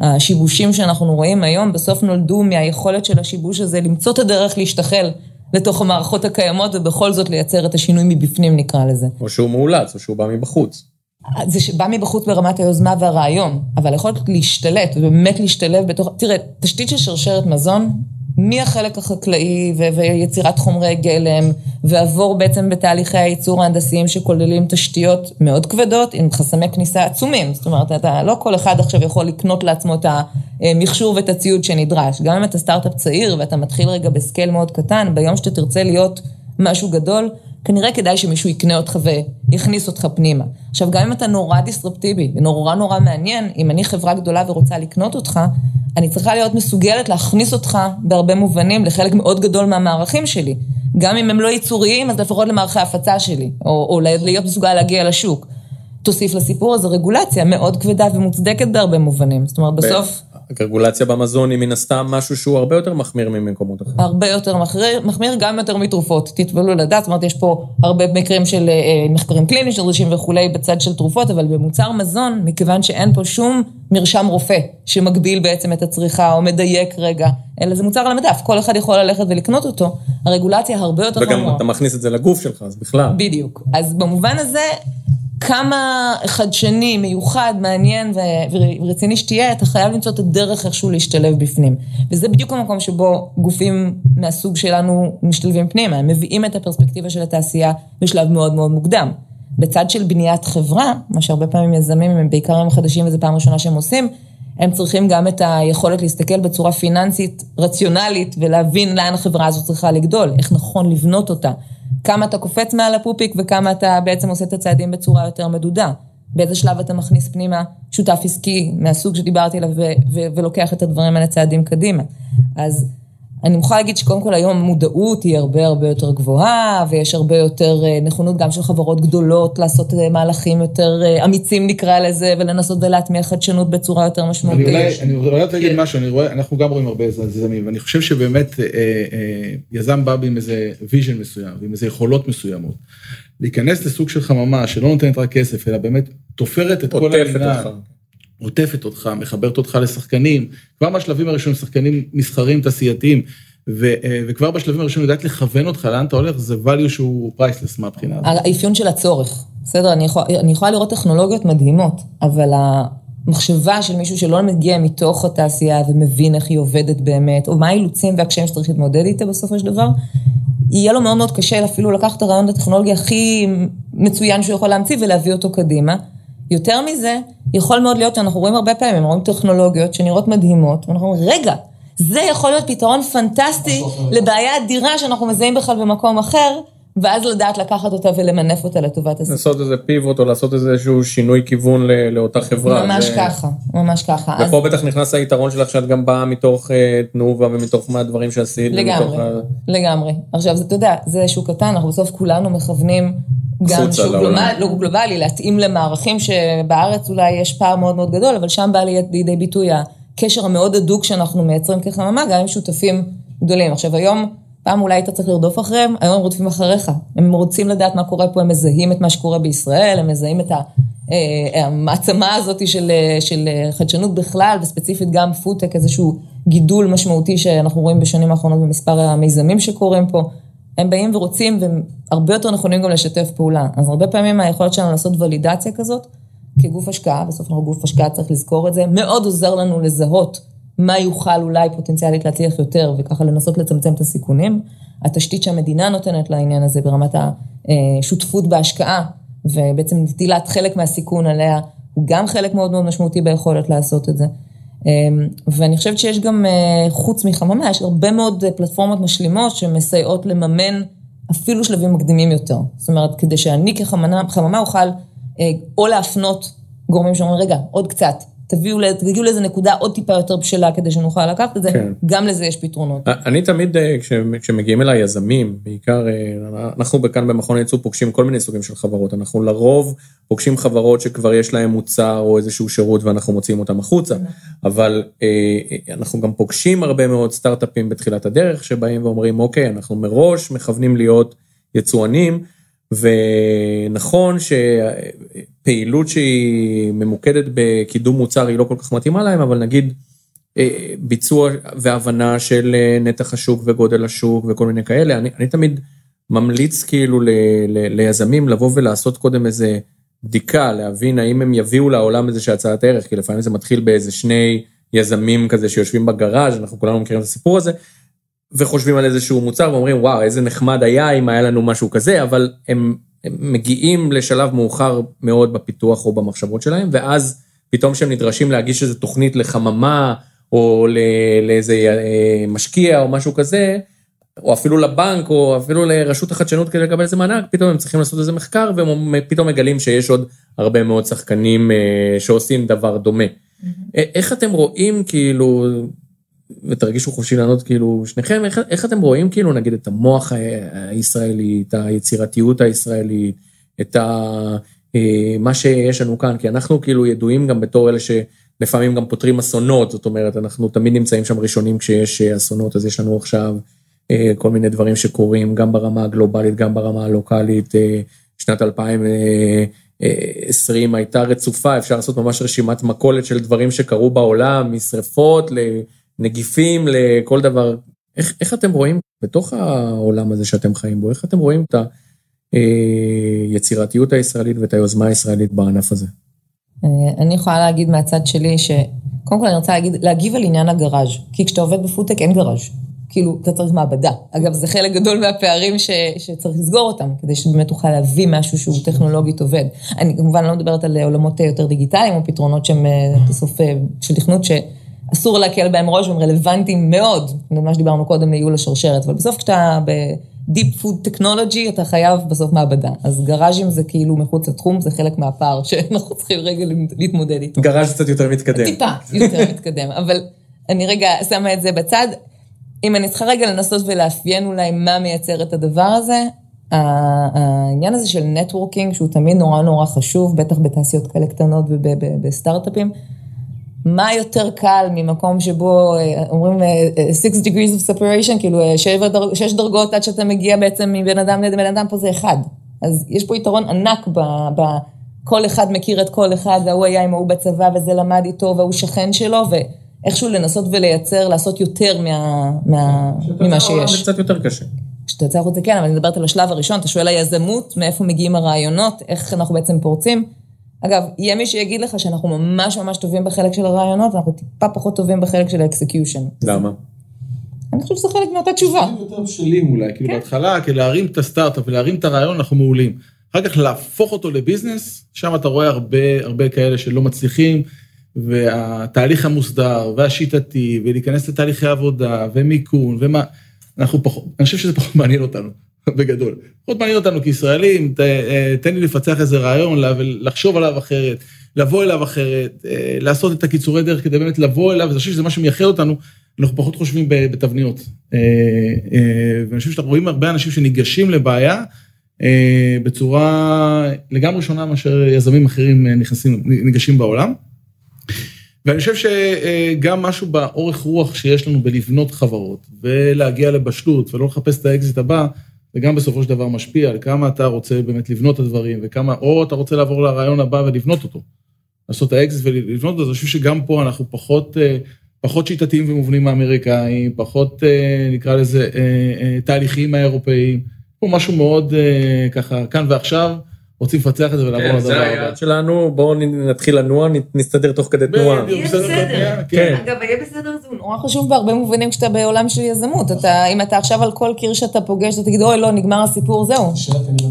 השיבושים שאנחנו רואים היום, בסוף נולדו מהיכולת של השיבוש הזה למצוא את הדרך להשתחל לתוך המערכות הקיימות, ובכל זאת לייצר את השינוי מבפנים, נקרא לזה. או שהוא מאולץ, או שהוא בא מבחוץ. זה בא מבחוץ ברמת היוזמה והרעיון, אבל יכול להשתלט, ובאמת להשתלב בתוך... תראה, תשתית של שרשרת מזון מהחלק החקלאי ו- ויצירת חומרי גלם, ועבור בעצם בתהליכי הייצור ההנדסיים שכוללים תשתיות מאוד כבדות, עם חסמי כניסה עצומים. זאת אומרת, אתה, לא כל אחד עכשיו יכול לקנות לעצמו את המכשור ואת הציוד שנדרש. גם אם אתה סטארט-אפ צעיר ואתה מתחיל רגע בסקייל מאוד קטן, ביום שאתה תרצה להיות משהו גדול, כנראה כדאי שמישהו יקנה אותך ויכניס אותך פנימה. עכשיו, גם אם אתה נורא דיסטרפטיבי ונורא נורא מעניין, אם אני חברה גדולה ורוצה לקנות אותך, אני צריכה להיות מסוגלת להכניס אותך בהרבה מובנים לחלק מאוד גדול מהמערכים שלי. גם אם הם לא ייצוריים, אז לפחות למערכי ההפצה שלי, או, או להיות מסוגל להגיע לשוק. תוסיף לסיפור הזה רגולציה מאוד כבדה ומוצדקת בהרבה מובנים. זאת אומרת, בסוף... רגולציה במזון היא מן הסתם משהו שהוא הרבה יותר מחמיר ממקומות אחרים. הרבה יותר מחמיר, מחמיר גם יותר מתרופות. תתבלו לדעת, זאת אומרת, יש פה הרבה מקרים של אה, מחקרים קליניים של רישים וכולי בצד של תרופות, אבל במוצר מזון, מכיוון שאין פה שום מרשם רופא שמגביל בעצם את הצריכה או מדייק רגע, אלא זה מוצר על המדף, כל אחד יכול ללכת ולקנות אותו, הרגולציה הרבה יותר חמורה. וגם אתה מכניס את זה לגוף שלך, אז בכלל. בדיוק. אז במובן הזה, כמה חדשני, מיוחד, מעניין ורציני שתהיה, אתה חייב למצוא את הדרך איכשהו להשתלב בפנים. וזה בדיוק המקום שבו גופים מהסוג שלנו משתלבים פנימה, הם מביאים את הפרספקטיבה של התעשייה בשלב מאוד מאוד מוקדם. בצד של בניית חברה, מה שהרבה פעמים יזמים הם בעיקר הם חדשים וזו פעם ראשונה שהם עושים, הם צריכים גם את היכולת להסתכל בצורה פיננסית רציונלית ולהבין לאן החברה הזו צריכה לגדול, איך נכון לבנות אותה, כמה אתה קופץ מעל הפופיק וכמה אתה בעצם עושה את הצעדים בצורה יותר מדודה. באיזה שלב אתה מכניס פנימה שותף עסקי מהסוג שדיברתי עליו ולוקח את הדברים האלה צעדים קדימה. אז אני מוכרחה להגיד שקודם כל היום המודעות היא הרבה הרבה יותר גבוהה, ויש הרבה יותר אה, נכונות גם של חברות גדולות לעשות אה, מהלכים יותר אה, אמיצים נקרא לזה, ולנסות ולהטמיע חדשנות בצורה יותר משמעותית. אני רוצה להגיד כן. משהו, אני רואה, אנחנו גם רואים הרבה יזמים, ואני חושב שבאמת יזם בא עם איזה vision מסוים, ועם איזה יכולות מסוימות. להיכנס לסוג של חממה שלא נותנת רק כסף, אלא באמת תופרת את כל המידה. עוטפת אותך, מחברת אותך לשחקנים, כבר בשלבים הראשונים, שחקנים מסחרים, תעשייתיים, ו, אה, וכבר בשלבים הראשונים יודעת לכוון אותך לאן אתה הולך, זה value שהוא priceless מהבחינה הזאת. האפיון של הצורך, בסדר, אני, יכול, אני יכולה לראות טכנולוגיות מדהימות, אבל המחשבה של מישהו שלא מגיע מתוך התעשייה ומבין איך היא עובדת באמת, או מה האילוצים והקשיים שצריך להתמודד איתה בסופו של דבר, יהיה לו מאוד מאוד קשה אפילו לקחת את הרעיון הטכנולוגי הכי מצוין שהוא יכול להמציא ולהביא אותו קדימה. יותר מזה, יכול מאוד להיות שאנחנו רואים הרבה פעמים, רואים טכנולוגיות שנראות מדהימות, ואנחנו אומרים, רגע, זה יכול להיות פתרון פנטסטי לבעיה אדירה שאנחנו מזהים בכלל במקום אחר, ואז לדעת לקחת אותה ולמנף אותה לטובת הסיפור. לעשות איזה פיבוט או לעשות איזשהו שינוי כיוון לאותה חברה. ממש זה... ככה, ממש ככה. ופה אז... בטח נכנס היתרון שלך שאת גם באה מתוך uh, תנובה ומתוך מה הדברים שעשית. לגמרי, ה... לגמרי. עכשיו, אתה יודע, זה שוק קטן, אנחנו בסוף כולנו מכוונים גם שוק גלובלי, לא גלובלי, להתאים למערכים שבארץ אולי יש פער מאוד מאוד גדול, אבל שם בא לידי ביטוי הקשר המאוד הדוק שאנחנו מייצרים כחממה, גם עם שותפים גדולים. עכשיו, היום פעם אולי היית צריך לרדוף אחריהם, היום הם רודפים אחריך. הם רוצים לדעת מה קורה פה, הם מזהים את מה שקורה בישראל, הם מזהים את אה, המעצמה הזאת של, של חדשנות בכלל, וספציפית גם פודטק, איזשהו גידול משמעותי שאנחנו רואים בשנים האחרונות במספר המיזמים שקורים פה. הם באים ורוצים, והם הרבה יותר נכונים גם לשתף פעולה. אז הרבה פעמים היכולת שלנו לעשות ולידציה כזאת, כגוף השקעה, בסוף אנחנו גוף השקעה, צריך לזכור את זה, מאוד עוזר לנו לזהות מה יוכל אולי פוטנציאלית להצליח יותר, וככה לנסות לצמצם את הסיכונים. התשתית שהמדינה נותנת לעניין הזה ברמת השותפות בהשקעה, ובעצם נטילת חלק מהסיכון עליה, הוא גם חלק מאוד מאוד משמעותי ביכולת לעשות את זה. ואני חושבת שיש גם, חוץ מחממה, יש הרבה מאוד פלטפורמות משלימות שמסייעות לממן אפילו שלבים מקדימים יותר. זאת אומרת, כדי שאני כחממה אוכל או להפנות גורמים שאומרים, רגע, עוד קצת, תביאו, תגיעו לאיזה נקודה עוד טיפה יותר בשלה כדי שנוכל לקחת את זה, כן. גם לזה יש פתרונות. אני תמיד, אה, כשמגיעים אליי יזמים, בעיקר, אה, אנחנו כאן במכון הייצוא פוגשים כל מיני סוגים של חברות, אנחנו לרוב פוגשים חברות שכבר יש להם מוצר או איזשהו שירות ואנחנו מוציאים אותם החוצה, אבל אה, אנחנו גם פוגשים הרבה מאוד סטארט-אפים בתחילת הדרך, שבאים ואומרים, אוקיי, אנחנו מראש מכוונים להיות יצואנים, ונכון שפעילות שהיא ממוקדת בקידום מוצר היא לא כל כך מתאימה להם, אבל נגיד אה, ביצוע והבנה של אה, נתח השוק וגודל השוק וכל מיני כאלה, אני, אני תמיד ממליץ כאילו ל, ל, ליזמים לבוא ולעשות קודם איזה בדיקה, להבין האם הם יביאו לעולם איזה שהצעת ערך, כי לפעמים זה מתחיל באיזה שני יזמים כזה שיושבים בגראז', אנחנו כולנו מכירים את הסיפור הזה, וחושבים על איזשהו מוצר ואומרים, וואו, איזה נחמד היה אם היה לנו משהו כזה, אבל הם, הם מגיעים לשלב מאוחר מאוד בפיתוח או במחשבות שלהם, ואז פתאום כשהם נדרשים להגיש איזו תוכנית לחממה, או לאיזה אה, משקיע או משהו כזה, או אפילו לבנק, או אפילו לרשות החדשנות כדי לקבל איזה מענק, פתאום הם צריכים לעשות איזה מחקר, והם פתאום מגלים שיש עוד הרבה מאוד שחקנים אה, שעושים דבר דומה. Mm-hmm. איך אתם רואים, כאילו, ותרגישו חופשי לענות כאילו שניכם, איך, איך אתם רואים כאילו נגיד את המוח הישראלי, את היצירתיות הישראלית, את ה, אה, מה שיש לנו כאן, כי אנחנו כאילו ידועים גם בתור אלה שלפעמים גם פותרים אסונות, זאת אומרת, אנחנו תמיד נמצאים שם ראשונים כשיש אסונות, אז יש לנו עכשיו אה, כל מיני דברים שקורים, גם ברמה הגלובלית, גם ברמה הלוקאלית, אה, שנת 2020 הייתה רצופה, אפשר לעשות ממש רשימת מכולת של דברים שקרו בעולם, משרפות. נגיפים לכל דבר. איך, איך אתם רואים בתוך העולם הזה שאתם חיים בו, איך אתם רואים את היצירתיות הישראלית ואת היוזמה הישראלית בענף הזה? אה, אני יכולה להגיד מהצד שלי ש... קודם כל אני רוצה להגיד, להגיב על עניין הגראז', כי כשאתה עובד בפודטק אין גראז', כאילו, אתה צריך מעבדה. אגב, זה חלק גדול מהפערים ש, שצריך לסגור אותם, כדי שבאמת תוכל להביא משהו שהוא טכנולוגית עובד. אני כמובן לא מדברת על עולמות יותר דיגיטליים, או פתרונות שהם אה, בסוף אה, של תכנות. אסור להקל בהם ראש והם רלוונטיים מאוד, למה שדיברנו קודם לייעול השרשרת, אבל בסוף כשאתה ב deep food technology, אתה חייב בסוף מעבדה. אז גראז'ים זה כאילו מחוץ לתחום, זה חלק מהפער שאנחנו צריכים רגע להתמודד איתו. גראז' קצת יותר מתקדם. טיפה יותר מתקדם, אבל אני רגע שמה את זה בצד. אם אני צריכה רגע לנסות ולאפיין אולי מה מייצר את הדבר הזה, העניין הזה של נטוורקינג, שהוא תמיד נורא נורא חשוב, בטח בתעשיות כאלה קטנות ובסטארט-אפים, מה יותר קל ממקום שבו אה, אומרים 6 אה, degrees of separation, כאילו 6 אה, דרגות עד שאתה מגיע בעצם מבן אדם לבן אדם, פה זה אחד. אז יש פה יתרון ענק ב... ב כל אחד מכיר את כל אחד, והוא היה עם ההוא בצבא וזה למד איתו, והוא שכן שלו, ואיכשהו לנסות ולייצר, לעשות יותר מה, מה, ממה שיש. זה קצת יותר קשה. יוצא החוצה כן, אבל אני מדברת על השלב הראשון, אתה שואל היזמות, מאיפה מגיעים הרעיונות, איך אנחנו בעצם פורצים. אגב, יהיה מי שיגיד לך שאנחנו ממש ממש טובים בחלק של הרעיונות, ואנחנו טיפה פחות טובים בחלק של ה execution. למה? אני חושבת שזה חלק מאותה תשובה. יותר בשלים אולי, כאילו כן. בהתחלה, כאילו להרים את הסטארט-אפ ולהרים את הרעיון, אנחנו מעולים. אחר כך להפוך אותו לביזנס, שם אתה רואה הרבה, הרבה כאלה שלא מצליחים, והתהליך המוסדר, והשיטתי, ולהיכנס לתהליכי עבודה, ומיכון, ומה, אנחנו פחות, אני חושב שזה פחות מעניין אותנו. בגדול. פחות מעניין אותנו כישראלים, ת, אה, תן לי לפצח איזה רעיון, לחשוב עליו אחרת, לבוא אליו אחרת, אה, לעשות את הקיצורי דרך כדי באמת לבוא אליו, ואני חושב שזה מה שמייחד אותנו, אנחנו פחות חושבים בתבניות. אה, ואני חושב שאנחנו רואים הרבה אנשים שניגשים לבעיה בצורה לגמרי שונה מאשר יזמים אחרים נכנסים, ניגשים בעולם. ואני חושב שגם משהו באורך רוח שיש לנו בללבנות חברות, ולהגיע לבשלות, ולא לחפש את האקזיט הבא, זה גם בסופו של דבר משפיע על כמה אתה רוצה באמת לבנות את הדברים, וכמה, או אתה רוצה לעבור לרעיון הבא ולבנות אותו. לעשות את האקזיט ולבנות אותו, אז אני חושב שגם פה אנחנו פחות, אה, פחות שיטתיים ומובנים מהאמריקאים, פחות, אה, נקרא לזה, אה, תהליכים מהאירופאים. פה משהו מאוד ככה, כאן ועכשיו. רוצים לפצח את זה ולעבור כן, לדבר הבא. זה היעד שלנו, בואו נתחיל לנוע, נסתדר תוך כדי תנועה. בדיוק, בסדר. כן. אגב, יהיה בסדר זה נורא חשוב בהרבה מובנים כשאתה בעולם של יזמות. אתה, אם אתה עכשיו על כל קיר שאתה פוגש, אתה תגיד, אוי, לא, נגמר הסיפור, זהו.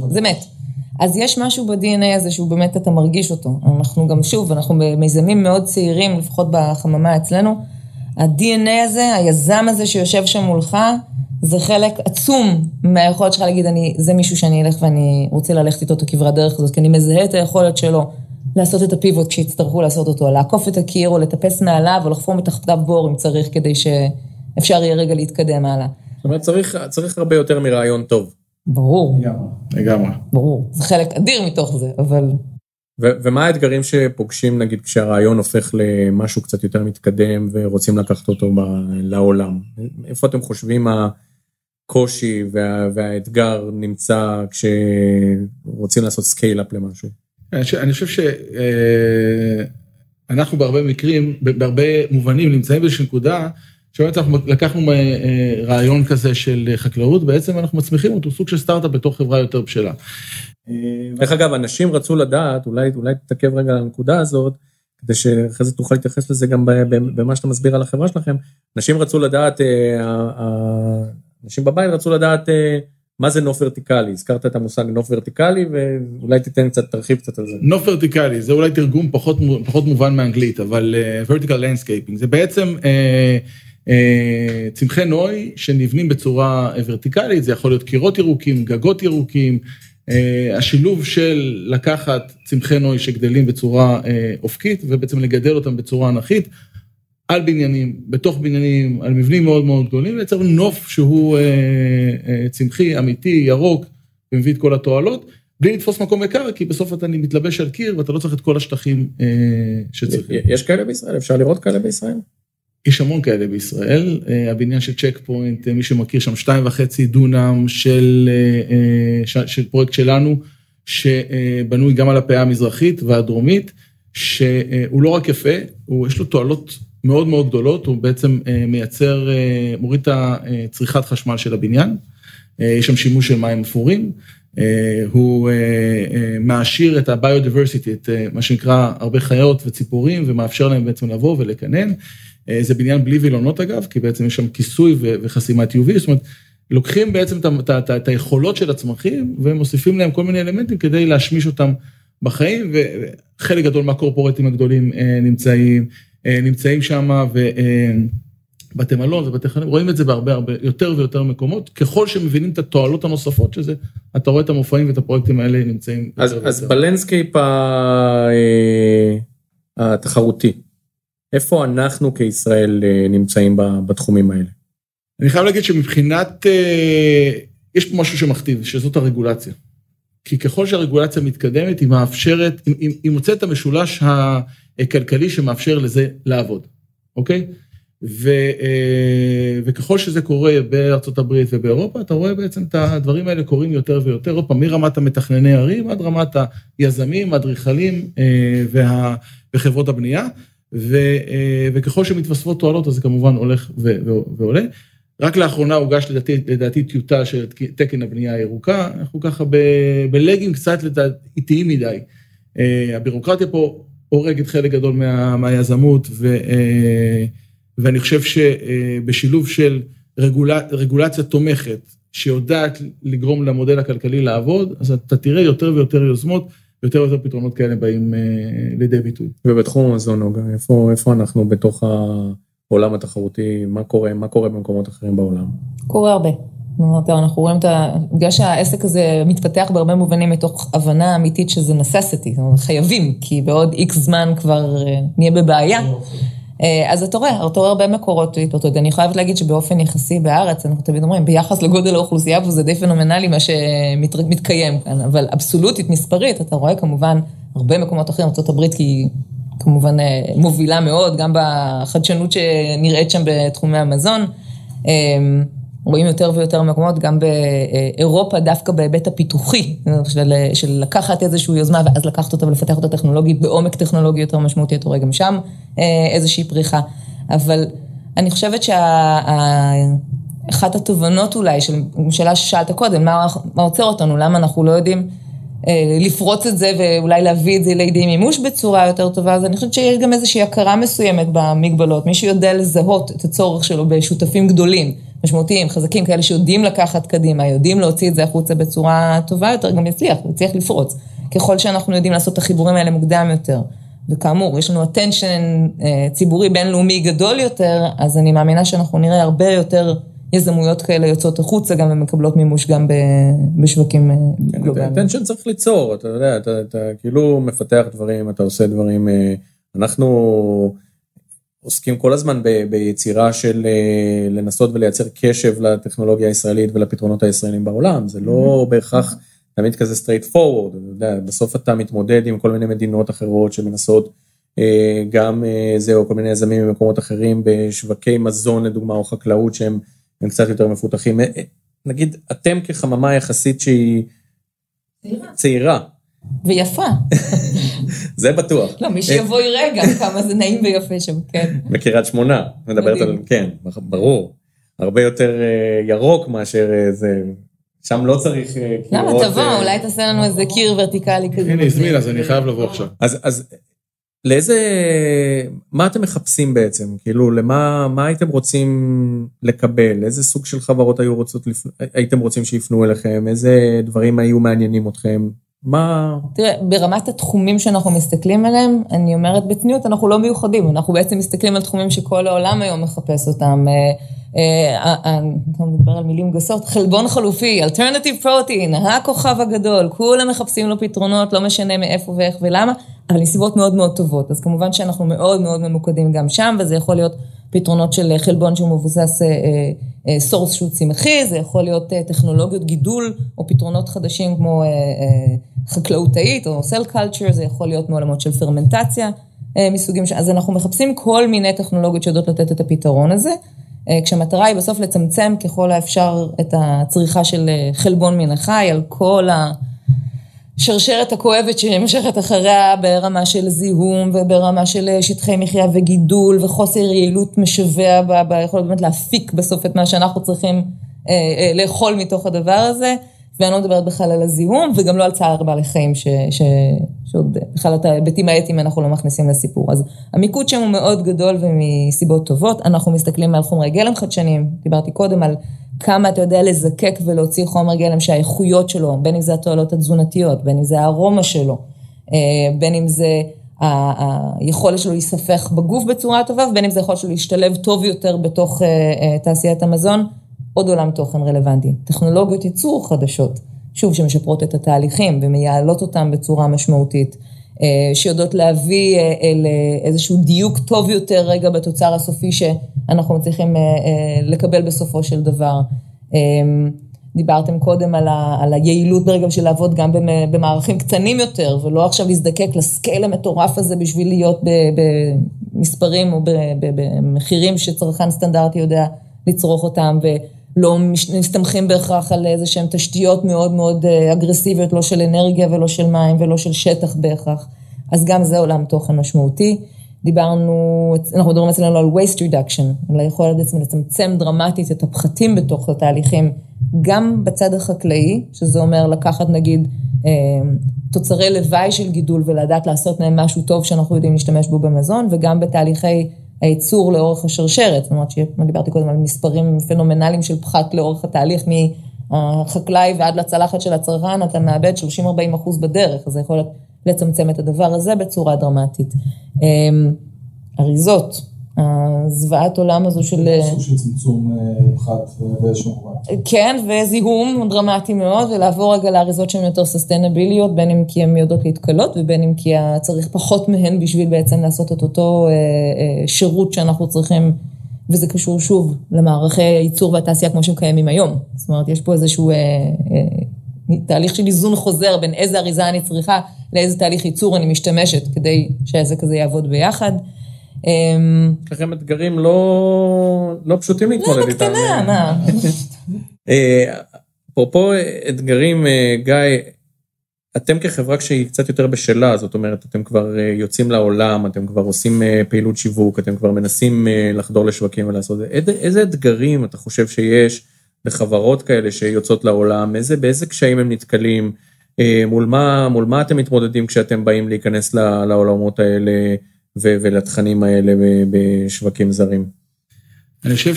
זה מת. אז יש משהו ב-DNA הזה שהוא באמת, אתה מרגיש אותו. אנחנו גם, שוב, אנחנו במיזמים מאוד צעירים, לפחות בחממה אצלנו. ה-DNA הזה, היזם הזה שיושב שם מולך, זה חלק עצום מהיכולת שלך להגיד, אני, זה מישהו שאני אלך ואני רוצה ללכת איתו את הכברת דרך הזאת, כי אני מזהה את היכולת שלו לעשות את הפיבוט כשיצטרכו לעשות אותו, לעקוף את הקיר או לטפס מעליו או לחפור מתחתיו בור אם צריך, כדי שאפשר יהיה רגע להתקדם הלאה. זאת אומרת, צריך, צריך הרבה יותר מרעיון טוב. ברור. לגמרי. ברור. זה חלק אדיר מתוך זה, אבל... ו- ומה האתגרים שפוגשים, נגיד, כשהרעיון הופך למשהו קצת יותר מתקדם ורוצים לקחת אותו ב- לעולם? איפה אתם חושבים הקושי וה- והאתגר נמצא כשרוצים לעשות scale-up למשהו? אני חושב- שאנחנו בהרבה מקרים, בהרבה מובנים נמצאים באיזושהי נקודה, שבאמת אנחנו לקחנו אה, רעיון כזה של חקלאות, בעצם אנחנו מצמיחים אותו, סוג של סטארט-אפ בתוך חברה יותר בשלה. דרך אגב, אנשים רצו לדעת, אולי, אולי תתעכב רגע על הנקודה הזאת, כדי שאחרי זה תוכל להתייחס לזה גם במה שאתה מסביר על החברה שלכם. אנשים רצו לדעת, אה, אה, אנשים בבית רצו לדעת אה, מה זה נוף ורטיקלי. הזכרת את המושג נוף ורטיקלי, ואולי תיתן קצת, תרחיב קצת על זה. נוף ורטיקלי, זה אולי תרגום פחות, פחות מובן מאנגלית, אבל uh, vertical landscaping, זה בעצם uh, uh, צמחי נוי שנבנים בצורה ורטיקלית, זה יכול להיות קירות ירוקים, גגות ירוקים, Uh, השילוב של לקחת צמחי נוי שגדלים בצורה uh, אופקית ובעצם לגדל אותם בצורה אנכית על בניינים, בתוך בניינים, על מבנים מאוד מאוד גדולים, לייצר נוף שהוא uh, uh, צמחי, אמיתי, ירוק, ומביא את כל התועלות, בלי לתפוס מקום יקר, כי בסוף אתה מתלבש על קיר ואתה לא צריך את כל השטחים uh, שצריכים. יש כאלה בישראל? אפשר לראות כאלה בישראל? יש המון כאלה בישראל, הבניין של צ'ק פוינט, מי שמכיר שם שתיים וחצי דונם של, של פרויקט שלנו, שבנוי גם על הפאה המזרחית והדרומית, שהוא לא רק יפה, הוא, יש לו תועלות מאוד מאוד גדולות, הוא בעצם מייצר, מוריד את הצריכת חשמל של הבניין, יש שם שימוש של מים אפורים, הוא מעשיר את ה-biodiversity, את מה שנקרא הרבה חיות וציפורים, ומאפשר להם בעצם לבוא ולקנן. זה בניין בלי וילונות אגב, כי בעצם יש שם כיסוי וחסימת UV, זאת אומרת, לוקחים בעצם את היכולות של הצמחים ומוסיפים להם כל מיני אלמנטים כדי להשמיש אותם בחיים, וחלק גדול מה corporateים הגדולים נמצאים, נמצאים שם, ובתי מלון ובתי חולים, רואים את זה בהרבה הרבה, יותר ויותר מקומות, ככל שמבינים את התועלות הנוספות שזה, אתה רואה את המופעים ואת הפרויקטים האלה נמצאים. אז, אז ב landscape התחרותי, איפה אנחנו כישראל נמצאים בתחומים האלה? אני חייב להגיד שמבחינת, יש פה משהו שמכתיב, שזאת הרגולציה. כי ככל שהרגולציה מתקדמת, היא מאפשרת, היא, היא מוצאת את המשולש הכלכלי שמאפשר לזה לעבוד, אוקיי? ו, וככל שזה קורה בארצות הברית ובאירופה, אתה רואה בעצם את הדברים האלה קורים יותר ויותר, עוד פעם, מרמת המתכנני ערים עד רמת היזמים, האדריכלים וה, וחברות הבנייה. ו, וככל שמתווספות תועלות, אז זה כמובן הולך ו, ו, ועולה. רק לאחרונה הוגש לדעתי, לדעתי טיוטה של תקן הבנייה הירוקה, אנחנו ככה בלגים קצת איטיים מדי. הבירוקרטיה פה הורגת חלק גדול מה, מהיזמות, ו, ואני חושב שבשילוב של רגולציה, רגולציה תומכת, שיודעת לגרום למודל הכלכלי לעבוד, אז אתה תראה יותר ויותר יוזמות. יותר ויותר פתרונות כאלה באים לידי ביטוי. ובתחום המזון, נוגה, איפה, איפה אנחנו בתוך העולם התחרותי, מה קורה, מה קורה במקומות אחרים בעולם? קורה הרבה. אומרת, אנחנו רואים את ה... בגלל שהעסק הזה מתפתח בהרבה מובנים מתוך הבנה אמיתית שזה necessity, זאת אומרת, חייבים, כי בעוד איקס זמן כבר נהיה בבעיה. אז אתה רואה, אתה רואה הרבה מקורות להתעודד. אני חייבת להגיד שבאופן יחסי בארץ, אנחנו תמיד אומרים, ביחס לגודל האוכלוסייה, וזה די פנומנלי מה שמתקיים כאן, אבל אבסולוטית, מספרית, אתה רואה כמובן הרבה מקומות אחרים, ארה"ב כי כמובן אה, מובילה מאוד, גם בחדשנות שנראית שם בתחומי המזון. אה, רואים יותר ויותר מקומות, גם באירופה, דווקא בהיבט הפיתוחי, של, של לקחת איזושהי יוזמה ואז לקחת אותה ולפתח אותה טכנולוגית, בעומק טכנולוגי יותר משמעותי, אתה רואה גם שם איזושהי פריחה. אבל אני חושבת שאחת התובנות אולי, של שאלה ששאלת קודם, מה, מה עוצר אותנו, למה אנחנו לא יודעים אה, לפרוץ את זה ואולי להביא את זה לידי מימוש בצורה יותר טובה, אז אני חושבת שיש גם איזושהי הכרה מסוימת במגבלות. מי שיודע לזהות את הצורך שלו בשותפים גדולים, משמעותיים, חזקים, כאלה שיודעים לקחת קדימה, יודעים להוציא את זה החוצה בצורה טובה יותר, גם יצליח, יצליח לפרוץ. ככל שאנחנו יודעים לעשות את החיבורים האלה מוקדם יותר. וכאמור, יש לנו attention אה, ציבורי בינלאומי גדול יותר, אז אני מאמינה שאנחנו נראה הרבה יותר יזמויות כאלה יוצאות החוצה, גם ומקבלות מימוש גם בשווקים אה, כן, גלובליים. attention צריך ליצור, אתה יודע, אתה, אתה כאילו מפתח דברים, אתה עושה דברים, אה, אנחנו עוסקים כל הזמן ב, ביצירה של לנסות ולייצר קשב לטכנולוגיה הישראלית ולפתרונות הישראלים בעולם, זה לא בהכרח... תמיד כזה straight forward, אתה יודע, בסוף אתה מתמודד עם כל מיני מדינות אחרות שמנסות אה, גם אה, זה או כל מיני יזמים במקומות אחרים בשווקי מזון לדוגמה או חקלאות שהם קצת יותר מפותחים. אה, נגיד אתם כחממה יחסית שהיא צעירה. צעירה. ויפה. זה בטוח. לא, מי שיבוא יראה גם כמה זה נעים ויפה שם, כן. בקריית שמונה, מדברת על, כן, ברור. הרבה יותר ירוק מאשר זה, שם לא צריך אה, קירות. למה, תבוא, אה, אולי תעשה לנו איזה קיר ורטיקלי כזה. הנה, הזמין, אז אני חייב לבוא עכשיו. אז לאיזה, מה אתם מחפשים בעצם? כאילו, למה מה הייתם רוצים לקבל? איזה סוג של חברות היו רוצות, הייתם רוצים שיפנו אליכם? איזה דברים היו מעניינים אתכם? מה... תראה, ברמת התחומים שאנחנו מסתכלים עליהם, אני אומרת בצניעות, אנחנו לא מיוחדים, אנחנו בעצם מסתכלים על תחומים שכל העולם היום מחפש אותם. אה, אה, אה, אתה מדבר על מילים גסות, חלבון חלופי, alternative protein, הכוכב הגדול, כולם מחפשים לו פתרונות, לא משנה מאיפה ואיך ולמה, אבל מסיבות מאוד מאוד טובות. אז כמובן שאנחנו מאוד מאוד ממוקדים גם שם, וזה יכול להיות פתרונות של חלבון שהוא מבוסס source שהוא צמחי, זה יכול להיות טכנולוגיות גידול, או פתרונות חדשים כמו חקלאות תאית או cell culture, זה יכול להיות מעולמות של פרמנטציה מסוגים, אז אנחנו מחפשים כל מיני טכנולוגיות שיודעות לתת את הפתרון הזה. אה, כשהמטרה היא בסוף לצמצם ככל האפשר את הצריכה של אה, חלבון מן החי על כל השרשרת הכואבת שנמשכת אחריה ברמה של זיהום וברמה של אה, שטחי מחיה וגידול וחוסר יעילות משווע ביכולת באמת להפיק בסוף את מה שאנחנו צריכים לאכול מתוך הדבר הזה. ואני לא מדברת בכלל על הזיהום, וגם לא על צער בעלי חיים, ש, ש, שעוד בכלל את ההיבטים האתיים אנחנו לא מכניסים לסיפור. אז המיקוד שם הוא מאוד גדול ומסיבות טובות. אנחנו מסתכלים על חומרי גלם חדשניים, דיברתי קודם על כמה אתה יודע לזקק ולהוציא חומר גלם שהאיכויות שלו, בין אם זה התועלות התזונתיות, בין אם זה הארומה שלו, אה, בין אם זה היכולת שלו להיספח בגוף בצורה טובה, ובין אם זה יכול שלו להשתלב טוב יותר בתוך אה, אה, תעשיית המזון. עוד עולם תוכן רלוונטי. טכנולוגיות ייצור חדשות, שוב, שמשפרות את התהליכים ומייעלות אותם בצורה משמעותית, אה, שיודעות להביא אה, לאיזשהו דיוק טוב יותר רגע בתוצר הסופי שאנחנו מצליחים אה, לקבל בסופו של דבר. דיברתם קודם על, ה, על היעילות ברגע של לעבוד גם במערכים קטנים יותר, ולא עכשיו להזדקק לסקייל המטורף הזה בשביל להיות במספרים או במחירים שצרכן סטנדרטי יודע לצרוך אותם, לא מסתמכים בהכרח על איזה שהן תשתיות מאוד מאוד אה, אגרסיביות, לא של אנרגיה ולא של מים ולא של שטח בהכרח. אז גם זה עולם תוכן משמעותי. דיברנו, אנחנו מדברים אצלנו על waste reduction, על היכולת בעצם לצמצם דרמטית את הפחתים בתוך התהליכים, גם בצד החקלאי, שזה אומר לקחת נגיד אה, תוצרי לוואי של גידול ולדעת לעשות מהם משהו טוב שאנחנו יודעים להשתמש בו במזון, וגם בתהליכי הייצור לאורך השרשרת, זאת אומרת שדיברתי קודם על מספרים פנומנליים של פחת לאורך התהליך מהחקלאי ועד לצלחת של הצרכן, אתה מאבד 30-40 אחוז בדרך, אז זה יכול לצמצם את הדבר הזה בצורה דרמטית. אמ, אריזות, הזוועת עולם הזו של... סוג של צמצום אה, פחת באיזשהו מובן. כן, וזיהום דרמטי מאוד, ולעבור רגע לאריזות שהן יותר סוסטיינביליות, בין אם כי הן יודעות להתכלות, ובין אם כי צריך פחות מהן בשביל בעצם לעשות את אותו אה, אה, שירות שאנחנו צריכים, וזה קשור שוב למערכי הייצור והתעשייה כמו שהם קיימים היום. זאת אומרת, יש פה איזשהו תהליך של איזון חוזר בין איזה אריזה אני צריכה, לאיזה תהליך ייצור אני משתמשת כדי שהעסק הזה יעבוד ביחד. אמ, יש לכם אתגרים לא, לא פשוטים להתמודד לא, איתם. בקטנה, מה? אה, אפרופו אתגרים, אה, גיא, אתם כחברה כשהיא קצת יותר בשלה, זאת אומרת, אתם כבר אה, יוצאים לעולם, אתם כבר עושים פעילות שיווק, אתם כבר מנסים לחדור לשווקים ולעשות את זה. איזה, אתגרים אתה חושב שיש לחברות כאלה שיוצאות לעולם? איזה, באיזה קשיים הם נתקלים? מול מה, מול מה אתם מתמודדים כשאתם באים להיכנס לעולמות האלה ו- ולתכנים האלה בשווקים זרים? אני חושב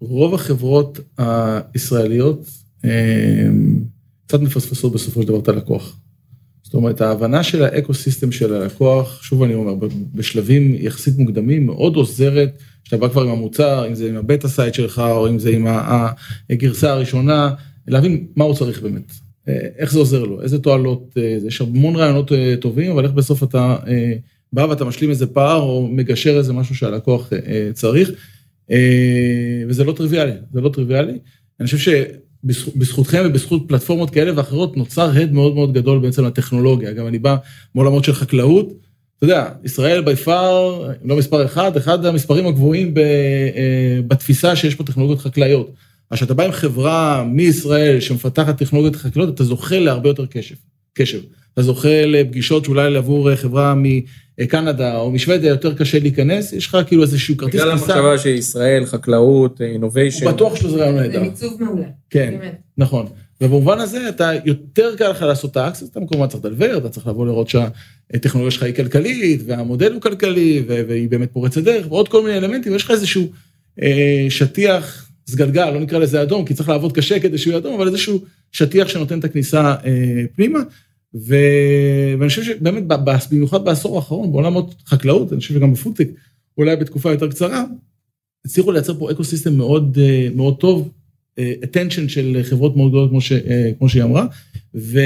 שרוב החברות הישראליות אה, קצת מפספסות בסופו של דבר את הלקוח. זאת אומרת, ההבנה של האקו-סיסטם של הלקוח, שוב אני אומר, בשלבים יחסית מוקדמים, מאוד עוזרת, שאתה בא כבר עם המוצר, אם זה עם ה beta site שלך, או אם זה עם הגרסה הראשונה, להבין מה הוא צריך באמת. אה, איך זה עוזר לו, איזה תועלות, אה, יש המון רעיונות אה, טובים, אבל איך בסוף אתה בא ואתה משלים איזה פער, או מגשר איזה משהו שהלקוח צריך, וזה לא טריוויאלי, זה לא טריוויאלי. אני חושב שבזכותכם ובזכות פלטפורמות כאלה ואחרות, נוצר הד מאוד מאוד גדול בעצם לטכנולוגיה. גם אני בא מעולמות של חקלאות, אתה יודע, ישראל בי פאר, לא מספר אחד, אחד המספרים הגבוהים בתפיסה שיש פה טכנולוגיות חקלאיות. אז כשאתה בא עם חברה מישראל שמפתחת טכנולוגיות חקלאיות, אתה זוכה להרבה יותר קשב. קשב. אתה זוכה לפגישות שאולי עבור חברה מקנדה או משוודיה יותר קשה להיכנס, יש לך כאילו איזשהו כרטיס בגלל תפיסה. המחשבה שישראל, חקלאות, innovation. הוא בטוח שזה רעיון נהדר. זה מיצוב מעולה. כן, באמת. נכון. ובמובן הזה אתה יותר קל לך לעשות את ה access, אתה כמובן צריך לדלוור, אתה צריך לבוא לראות שהטכנולוגיה שלך היא כלכלית, והמודל הוא כלכלי, והיא באמת פורצת דרך, ועוד כל מיני אלמנטים, יש לך איזשהו אה, שטיח, סגלגל, לא נקרא לזה אדום, כי צריך לעבוד קשה כדי שהוא יהיה אדום, אבל איזשהו שטיח שנותן את הכניסה אה, פנימה. ו... ואני חושב שבאמת, במיוחד בעשור האחרון, בעולמות חקלאות, אני חושב שגם בפודטק, אולי בתקופה יותר קצרה, הצליחו לייצר פה אקו סיסטם מאוד, אה, מאוד טוב, אה, attention של חברות מאוד גדולות, כמו, ש, אה, כמו שהיא אמרה, ו,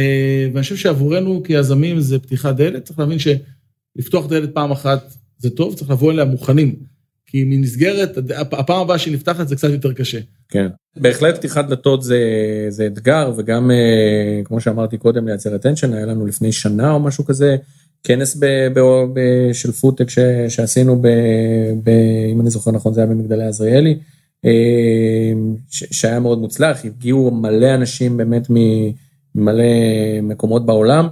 ואני חושב שעבורנו כיזמים זה פתיחת דלת, צריך להבין שלפתוח דלת פעם אחת זה טוב, צריך לבוא אליה מוכנים, כי מנסגרת, הפעם הבאה שהיא נפתחת זה קצת יותר קשה. כן. בהחלט פתיחת דלתות זה, זה אתגר, וגם אה, כמו שאמרתי קודם, לייצר attention, היה לנו לפני שנה או משהו כזה, כנס ב, ב, ב, של פודטק ש, שעשינו, ב, ב, אם אני זוכר נכון, זה היה במגדלי עזריאלי, אה, שהיה מאוד מוצלח, הגיעו מלא אנשים באמת ממלא מקומות בעולם.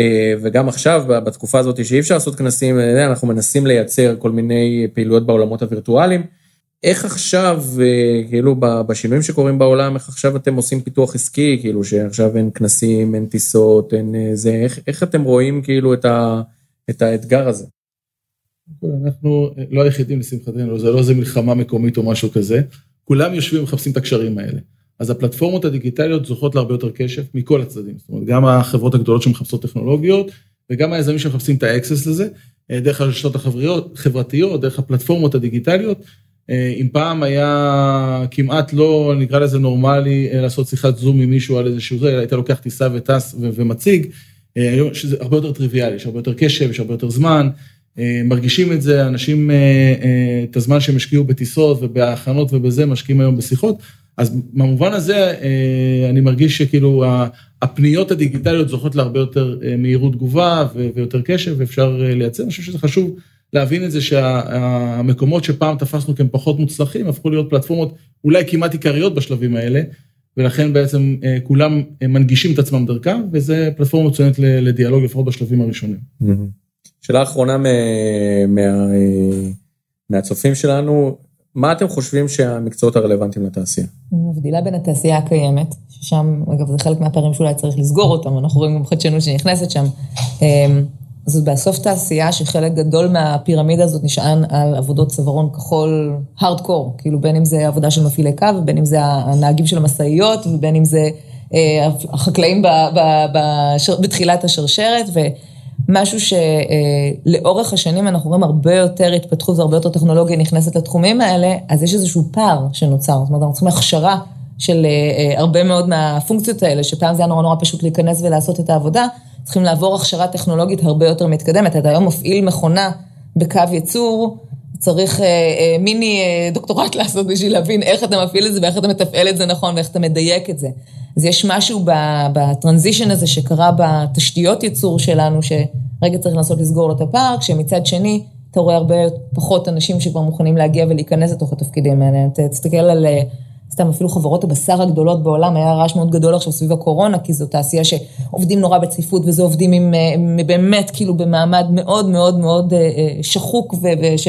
אה, וגם עכשיו, בתקופה הזאת שאי אפשר לעשות כנסים, אה, אנחנו מנסים לייצר כל מיני פעילויות בעולמות הווירטואליים. איך עכשיו, אה, כאילו בשינויים שקורים בעולם, איך עכשיו אתם עושים פיתוח עסקי, כאילו שעכשיו אין כנסים, אין טיסות, אין זה, איך, איך אתם רואים כאילו את, ה, את האתגר הזה? אנחנו לא היחידים לשמחתנו, זה לא איזה מלחמה מקומית או משהו כזה, כולם יושבים ומחפשים את הקשרים האלה. אז הפלטפורמות הדיגיטליות זוכות להרבה יותר קשב מכל הצדדים, זאת אומרת, גם החברות הגדולות שמחפשות טכנולוגיות, וגם היזמים שמחפשים את האקסס לזה, אה, דרך הרשתות החברתיות, דרך הפלטפורמות הדיגיטליות. אה, אם פעם היה כמעט לא, נקרא לזה נורמלי, אה, לעשות שיחת זום עם מישהו על איזשהו זה, היית לוקח טיסה וטס ומציג, היום שזה הרבה יותר טריוויאלי, יש הרבה יותר קשב, יש הרבה יותר זמן, מרגישים את זה, אנשים, את הזמן שהם השקיעו בטיסות ובהכנות ובזה, משקיעים היום בשיחות. אז במובן הזה אני מרגיש שכאילו הפניות הדיגיטליות זוכות להרבה יותר מהירות תגובה ויותר קשב ואפשר לייצר, אני חושב שזה חשוב להבין את זה שהמקומות שפעם תפסנו כהם פחות מוצלחים הפכו להיות פלטפורמות אולי כמעט עיקריות בשלבים האלה, ולכן בעצם כולם מנגישים את עצמם דרכם, וזה פלטפורמה מצוינת לדיאלוג לפחות בשלבים הראשונים. שאלה אחרונה מה, מהצופים שלנו, מה אתם חושבים שהמקצועות הרלוונטיים לתעשייה? מבדילה בין התעשייה הקיימת, ששם, אגב, זה חלק מהפערים שאולי צריך לסגור אותם, אנחנו רואים גם חדשנות שנכנסת שם. זאת בסוף תעשייה שחלק גדול מהפירמידה הזאת נשען על עבודות צווארון כחול הארדקור, כאילו בין אם זה עבודה של מפעילי קו, ובין אם זה הנהגים של המשאיות, ובין אם זה החקלאים ב, ב, ב, בתחילת השרשרת, ומשהו שלאורך השנים אנחנו רואים הרבה יותר התפתחות והרבה יותר טכנולוגיה נכנסת לתחומים האלה, אז יש איזשהו פער שנוצר, זאת אומרת, אנחנו צריכים הכשרה של הרבה מאוד מהפונקציות האלה, שפעם זה היה נורא נורא פשוט להיכנס ולעשות את העבודה, צריכים לעבור הכשרה טכנולוגית הרבה יותר מתקדמת. אתה היום מפעיל מכונה בקו ייצור, צריך אה, אה, מיני אה, דוקטורט לעשות בשביל להבין איך אתה מפעיל את זה ואיך אתה מתפעל את זה נכון ואיך אתה מדייק את זה. אז יש משהו בטרנזישן הזה שקרה בתשתיות ייצור שלנו, שרגע צריך לנסות לסגור לו את הפער, כשמצד שני אתה רואה הרבה פחות אנשים שכבר מוכנים להגיע ולהיכנס לתוך התפקידים האלה. תסתכל על אה, סתם אפילו חברות הבשר הגדולות בעולם, היה רעש מאוד גדול עכשיו סביב הקורונה, כי זו תעשייה שעובדים נורא בצפיפות, וזה עובדים עם, אה, באמת כאילו במעמד מאוד מאוד מאוד אה, שחוק, ו, וש,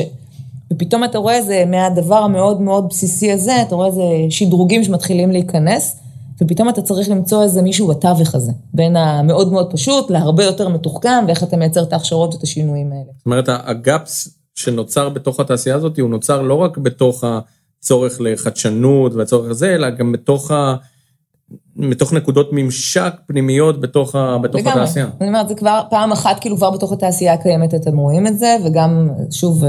ופתאום אתה רואה איזה, מהדבר המאוד מאוד בסיסי הזה, אתה רואה איזה שדרוגים שמתחילים להיכנס. ופתאום אתה צריך למצוא איזה מישהו בתווך הזה, בין המאוד מאוד פשוט להרבה יותר מתוחכם, ואיך אתה מייצר את ההכשרות ואת השינויים האלה. זאת אומרת, הגאפס שנוצר בתוך התעשייה הזאת, הוא נוצר לא רק בתוך הצורך לחדשנות והצורך הזה, אלא גם בתוך ה... מתוך נקודות ממשק פנימיות בתוך, ה, בתוך לגמרי. התעשייה. אני אומרת, זה כבר פעם אחת, כאילו כבר בתוך התעשייה הקיימת אתם רואים את זה, וגם, שוב,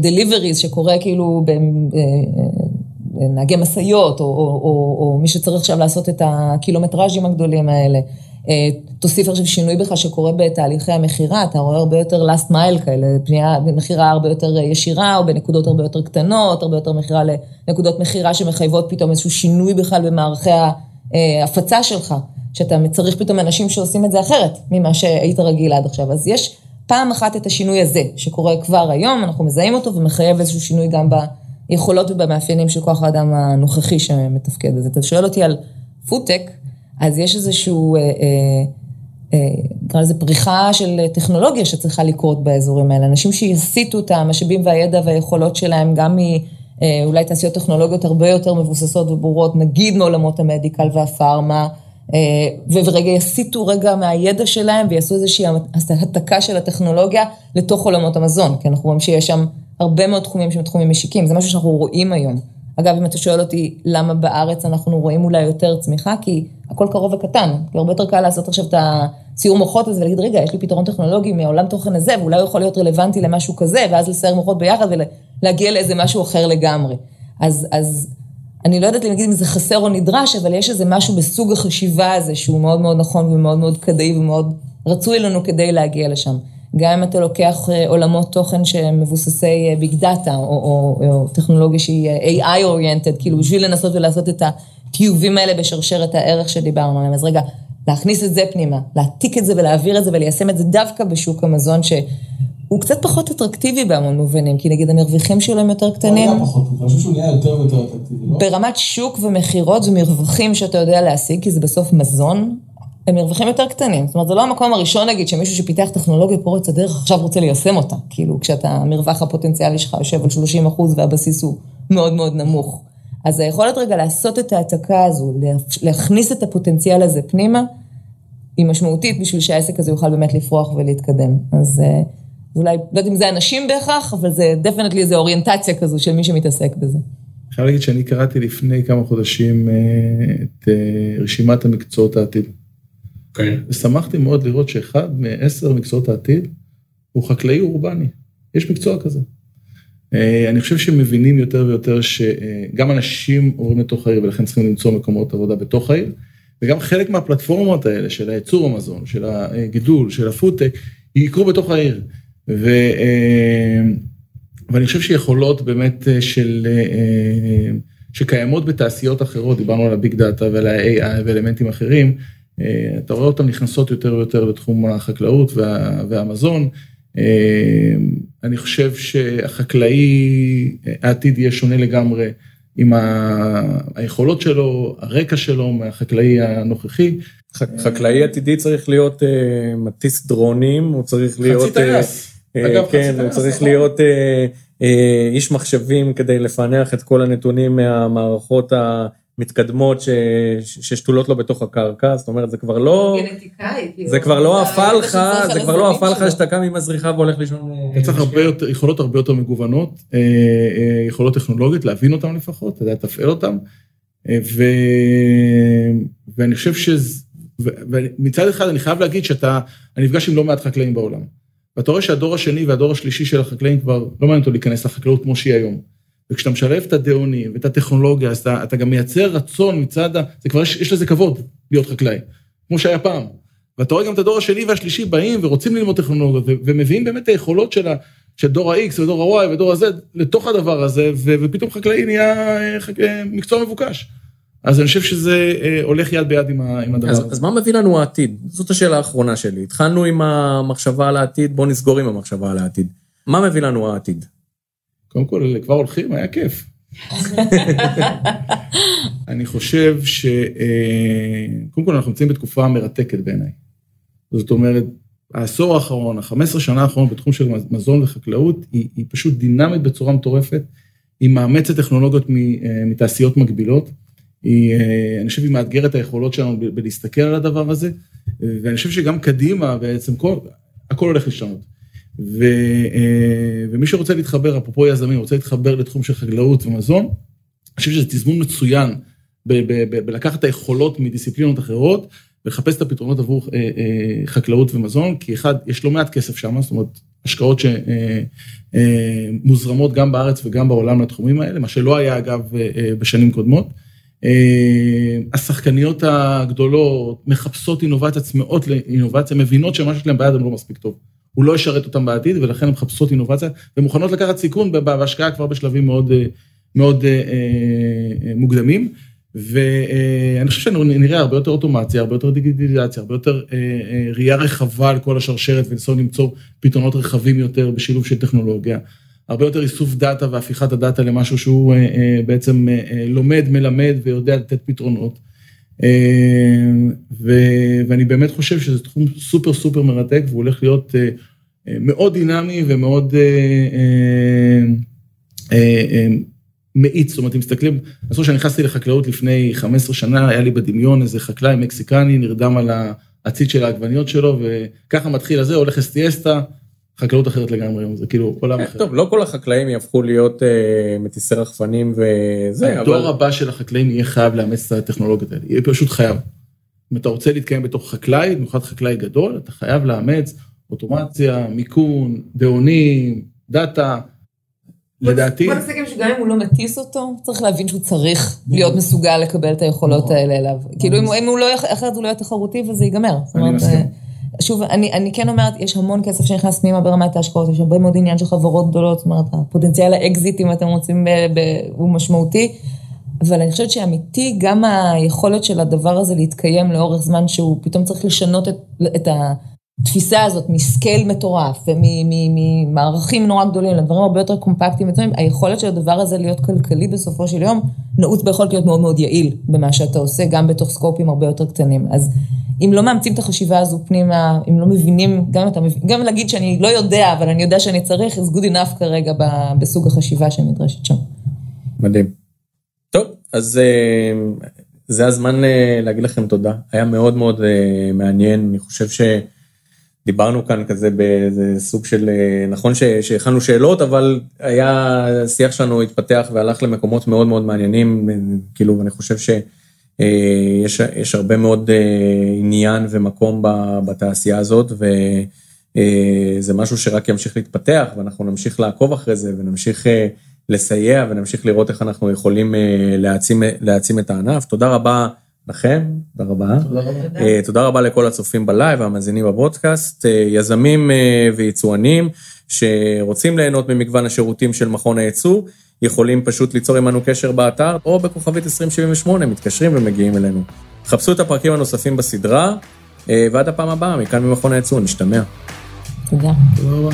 דליבריז שקורה כאילו ב, נהגי משאיות, או, או, או, או מי שצריך עכשיו לעשות את הקילומטראז'ים הגדולים האלה. אה, תוסיף עכשיו שינוי בכלל שקורה בתהליכי המכירה, אתה רואה הרבה יותר last mile כאלה, פנייה, מכירה הרבה יותר ישירה, או בנקודות הרבה יותר קטנות, הרבה יותר מכירה לנקודות מכירה שמחייבות פתאום איזשהו שינוי בכלל במערכי ההפצה שלך, שאתה צריך פתאום אנשים שעושים את זה אחרת ממה שהיית רגיל עד עכשיו. אז יש פעם אחת את השינוי הזה, שקורה כבר היום, אנחנו מזהים אותו ומחייב איזשהו שינוי גם. ביכולות ובמאפיינים של כוח האדם הנוכחי שמתפקד. אז אתה שואל אותי על פודטק, אז יש איזשהו, אה, אה, אה, נקרא לזה פריחה של טכנולוגיה שצריכה לקרות באזורים האלה. אנשים שיסיטו את המשאבים והידע והיכולות שלהם גם מאולי תעשיות טכנולוגיות הרבה יותר מבוססות וברורות, נגיד מעולמות המדיקל והפארמה, ורגע יסיטו רגע מהידע שלהם ויעשו איזושהי העתקה של הטכנולוגיה לתוך עולמות המזון, כי אנחנו רואים שיש שם הרבה מאוד תחומים שהם תחומים משיקים, זה משהו שאנחנו רואים היום. אגב, אם אתה שואל אותי למה בארץ אנחנו רואים אולי יותר צמיחה, כי הכל קרוב וקטן, כי הרבה יותר קל לעשות עכשיו את הציור מוחות הזה ולהגיד, רגע, יש לי פתרון טכנולוגי מעולם תוכן הזה, ואולי הוא יכול להיות רלוונטי למשהו כזה, ואז לסייר מוחות ביחד ולהגיע לאיזה משהו אחר לגמרי. אז, אז אני לא יודעת להגיד אם זה חסר או נדרש, אבל יש איזה משהו בסוג החשיבה הזה שהוא מאוד מאוד נכון ומאוד מאוד כדאי ומאוד רצוי לנו כדי להגיע לשם. גם אם אתה לוקח אה, עולמות תוכן שהם מבוססי ביג דאטה, או, או, או טכנולוגיה שהיא אה, AI אוריינטד, כאילו בשביל לנסות ולעשות את הטיובים האלה בשרשרת הערך שדיברנו עליהם. אז רגע, להכניס את זה פנימה, להעתיק את זה ולהעביר את זה וליישם את זה דווקא בשוק המזון, שהוא קצת פחות אטרקטיבי בהמון מובנים, כי נגיד המרוויחים שלו הם יותר קטנים. הוא היה פחות, אני חושב שהוא נהיה יותר ויותר אטרקטיבי, לא? ברמת שוק ומכירות ומרווחים שאתה יודע להשיג, כי זה בסוף מזון, הם מרווחים יותר קטנים. זאת אומרת, זה לא המקום הראשון, נגיד, שמישהו שפיתח טכנולוגיה פורץ הדרך עכשיו רוצה ליישם אותה. כאילו, כשאתה, המרווח הפוטנציאלי שלך יושב על 30 אחוז והבסיס הוא מאוד מאוד נמוך. אז היכולת רגע לעשות את ההעתקה הזו, להכניס את הפוטנציאל הזה פנימה, היא משמעותית בשביל שהעסק הזה יוכל באמת לפרוח ולהתקדם. אז אה, אולי, לא יודעת אם זה אנשים בהכרח, אבל זה definitely איזו אוריינטציה כזו של מי שמתעסק בזה. אני חייב להגיד שאני קראתי לפני כמה חודשים אה, את אה, רשימת המקצועות העתיד. כן. ושמחתי מאוד לראות שאחד מעשר מקצועות העתיד הוא חקלאי אורבני. יש מקצוע כזה. אה, אני חושב שמבינים יותר ויותר שגם אנשים עוברים לתוך העיר ולכן צריכים למצוא מקומות עבודה בתוך העיר, וגם חלק מהפלטפורמות האלה של הייצור המזון, של הגידול, של הפודטק, יקרו בתוך העיר. ו, אה, ואני חושב שיכולות באמת אה, של, שקיימות בתעשיות אחרות, דיברנו על הביג דאטה ועל ה-AI ואלמנטים אחרים, אה, אתה רואה אותן נכנסות יותר ויותר לתחום החקלאות וה, והמזון. אה, אני חושב שהחקלאי העתיד יהיה שונה לגמרי עם היכולות שלו, הרקע שלו מהחקלאי הנוכחי. חקלאי עתידי צריך להיות אה, מטיס דרונים, הוא צריך להיות... חצי טייס. אגב, כן, הוא צריך נכון. להיות איש מחשבים כדי לפענח את כל הנתונים מהמערכות ה... מתקדמות ש... ששתולות לו בתוך הקרקע, זאת אומרת, זה כבר לא... גנטיקאי, כאילו. זה כבר לא הפלחה, זה כבר לא הפלחה שאתה קם עם הזריחה והולך לישון. אה, אתה צריך הרבה יותר, יכולות הרבה יותר מגוונות, אה, אה, יכולות טכנולוגיות, להבין אותן לפחות, אתה יודע, לתפעל אותן. ו... ואני חושב ש... ומצד אחד אני חייב להגיד שאתה, אני נפגש עם לא מעט חקלאים בעולם. ואתה רואה שהדור השני והדור השלישי של החקלאים כבר לא מעניין אותו להיכנס לחקלאות כמו שהיא היום. וכשאתה משלב את הדאונים ואת הטכנולוגיה, אז אתה, אתה גם מייצר רצון מצד ה... זה כבר, יש, יש לזה כבוד להיות חקלאי, כמו שהיה פעם. ואתה רואה גם את הדור השני והשלישי באים ורוצים ללמוד טכנולוגיות, ומביאים באמת את היכולות של, ה, של דור ה-X ודור ה-Y ודור ה-Z לתוך הדבר הזה, ו- ופתאום חקלאי נהיה אה, חק- אה, מקצוע מבוקש. אז אני חושב שזה אה, הולך יד ביד עם, ה- עם הדבר אז, הזה. אז מה מביא לנו העתיד? זאת השאלה האחרונה שלי. התחלנו עם המחשבה על העתיד, בואו נסגור עם המחשבה על העתיד. מה מביא לנו העתיד? קודם כל, כבר הולכים, היה כיף. אני חושב ש... אה, קודם כל, אנחנו נמצאים בתקופה מרתקת בעיניי. זאת אומרת, העשור האחרון, ה-15 שנה האחרונות בתחום של מזון וחקלאות, היא, היא פשוט דינמית בצורה מטורפת. היא מאמצת טכנולוגיות אה, מתעשיות מקבילות. היא, אה, אני חושב, היא מאתגרת את היכולות שלנו בלהסתכל על הדבר הזה, ואני חושב שגם קדימה בעצם, כל, הכל הולך להשתנות. ו, אה, ומי שרוצה להתחבר, אפרופו יזמים, רוצה להתחבר לתחום של חקלאות ומזון, אני חושב שזה תזמון מצוין בלקחת את היכולות מדיסציפלינות אחרות ולחפש את הפתרונות עבור אה, אה, חקלאות ומזון, כי אחד, יש לא מעט כסף שם, זאת אומרת, השקעות שמוזרמות גם בארץ וגם בעולם לתחומים האלה, מה שלא היה אגב אה, אה, בשנים קודמות. אה, השחקניות הגדולות מחפשות אינובציה, צמאות לאינובציה, מבינות שמה שיש להם ביד הם לא מספיק טוב. הוא לא ישרת אותם בעתיד, ולכן הן מחפשות אינובציה, ומוכנות לקחת סיכון בהשקעה כבר בשלבים מאוד, אה, מאוד אה, מוקדמים. ואני חושב שנראה הרבה יותר אוטומציה, הרבה יותר דיגיטליזציה, הרבה יותר ראייה רחבה על כל השרשרת וניסיון למצוא פתרונות רחבים יותר בשילוב של טכנולוגיה. הרבה יותר איסוף דאטה והפיכת הדאטה למשהו שהוא אה, אה, בעצם אה, אה, לומד, מלמד ויודע לתת פתרונות. אה, ו- ואני באמת חושב שזה תחום סופר סופר מרתק והוא הולך להיות אה, אה, מאוד דינמי ומאוד אה, אה, אה, אה, מאיץ, זאת אומרת, אם מסתכלים, אני זוכר שאני נכנסתי לחקלאות לפני 15 שנה, היה לי בדמיון איזה חקלאי מקסיקני, נרדם על העציץ של העגבניות שלו, וככה מתחיל הזה, הולך אסטיאסטה, חקלאות אחרת לגמרי היום, זה כאילו עולם אחר. טוב, לא כל החקלאים יהפכו להיות אה, מטיסי רחפנים וזה, הדור אבל... הבא של החקלאים יהיה חייב לאמץ את הטכנולוגיות האלה, יהיה פשוט חייב. אם אתה רוצה להתקיים בתוך חקלאי, במיוחד חקלאי גדול, אתה חייב לאמץ אוטומציה, מיכון, דרונים, דאטה. לדעתי, בוא נסכם שגם אם הוא לא מטיס אותו, צריך להבין שהוא צריך להיות מסוגל לקבל את היכולות נכון. האלה אליו. כאילו אם הוא- אם הוא לא, אחרת הוא לא יהיה תחרותי וזה ייגמר. אני מסכים. שוב, אני, אני כן אומרת, יש המון כסף שנכנס פנימה ברמת ההשקעות, יש הרבה מאוד עניין של חברות גדולות, זאת אומרת, הפוטנציאל האקזיט, אם אתם רוצים, הוא משמעותי. אבל אני חושבת שאמיתי, גם היכולת של הדבר הזה להתקיים לאורך זמן, שהוא פתאום צריך לשנות את, את התפיסה הזאת מסקייל מטורף, וממערכים נורא גדולים לדברים הרבה יותר קומפקטיים וטובים, היכולת של הדבר הזה להיות כלכלי בסופו של יום, נעוץ ביכולת להיות מאוד מאוד יעיל במה שאתה עושה, גם בתוך סקופים הרבה יותר קטנים. אז אם לא מאמצים את החשיבה הזו פנימה, אם לא מבינים, גם, אתה, גם להגיד שאני לא יודע, אבל אני יודע שאני צריך, is good enough כרגע בסוג החשיבה שנדרשת שם. מדהים. טוב, אז אה, זה הזמן אה, להגיד לכם תודה. היה מאוד מאוד אה, מעניין, אני חושב שדיברנו כאן כזה באיזה סוג של, אה, נכון שהכנו שאלות, אבל היה, השיח שלנו התפתח והלך למקומות מאוד מאוד מעניינים, אה, כאילו, ואני חושב שיש יש הרבה מאוד אה, עניין ומקום בתעשייה הזאת, וזה משהו שרק ימשיך להתפתח, ואנחנו נמשיך לעקוב אחרי זה, ונמשיך... אה, לסייע ונמשיך לראות איך אנחנו יכולים אה, להעצים, להעצים את הענף. תודה רבה לכם, תודה רבה. תודה רבה. אה, תודה רבה לכל הצופים בלייב והמאזינים בפודקאסט, אה, יזמים אה, ויצואנים שרוצים ליהנות ממגוון השירותים של מכון הייצוא, יכולים פשוט ליצור עמנו קשר באתר או בכוכבית 2078, מתקשרים ומגיעים אלינו. חפשו את הפרקים הנוספים בסדרה, אה, ועד הפעם הבאה, מכאן ממכון הייצוא, נשתמע. תודה. תודה רבה.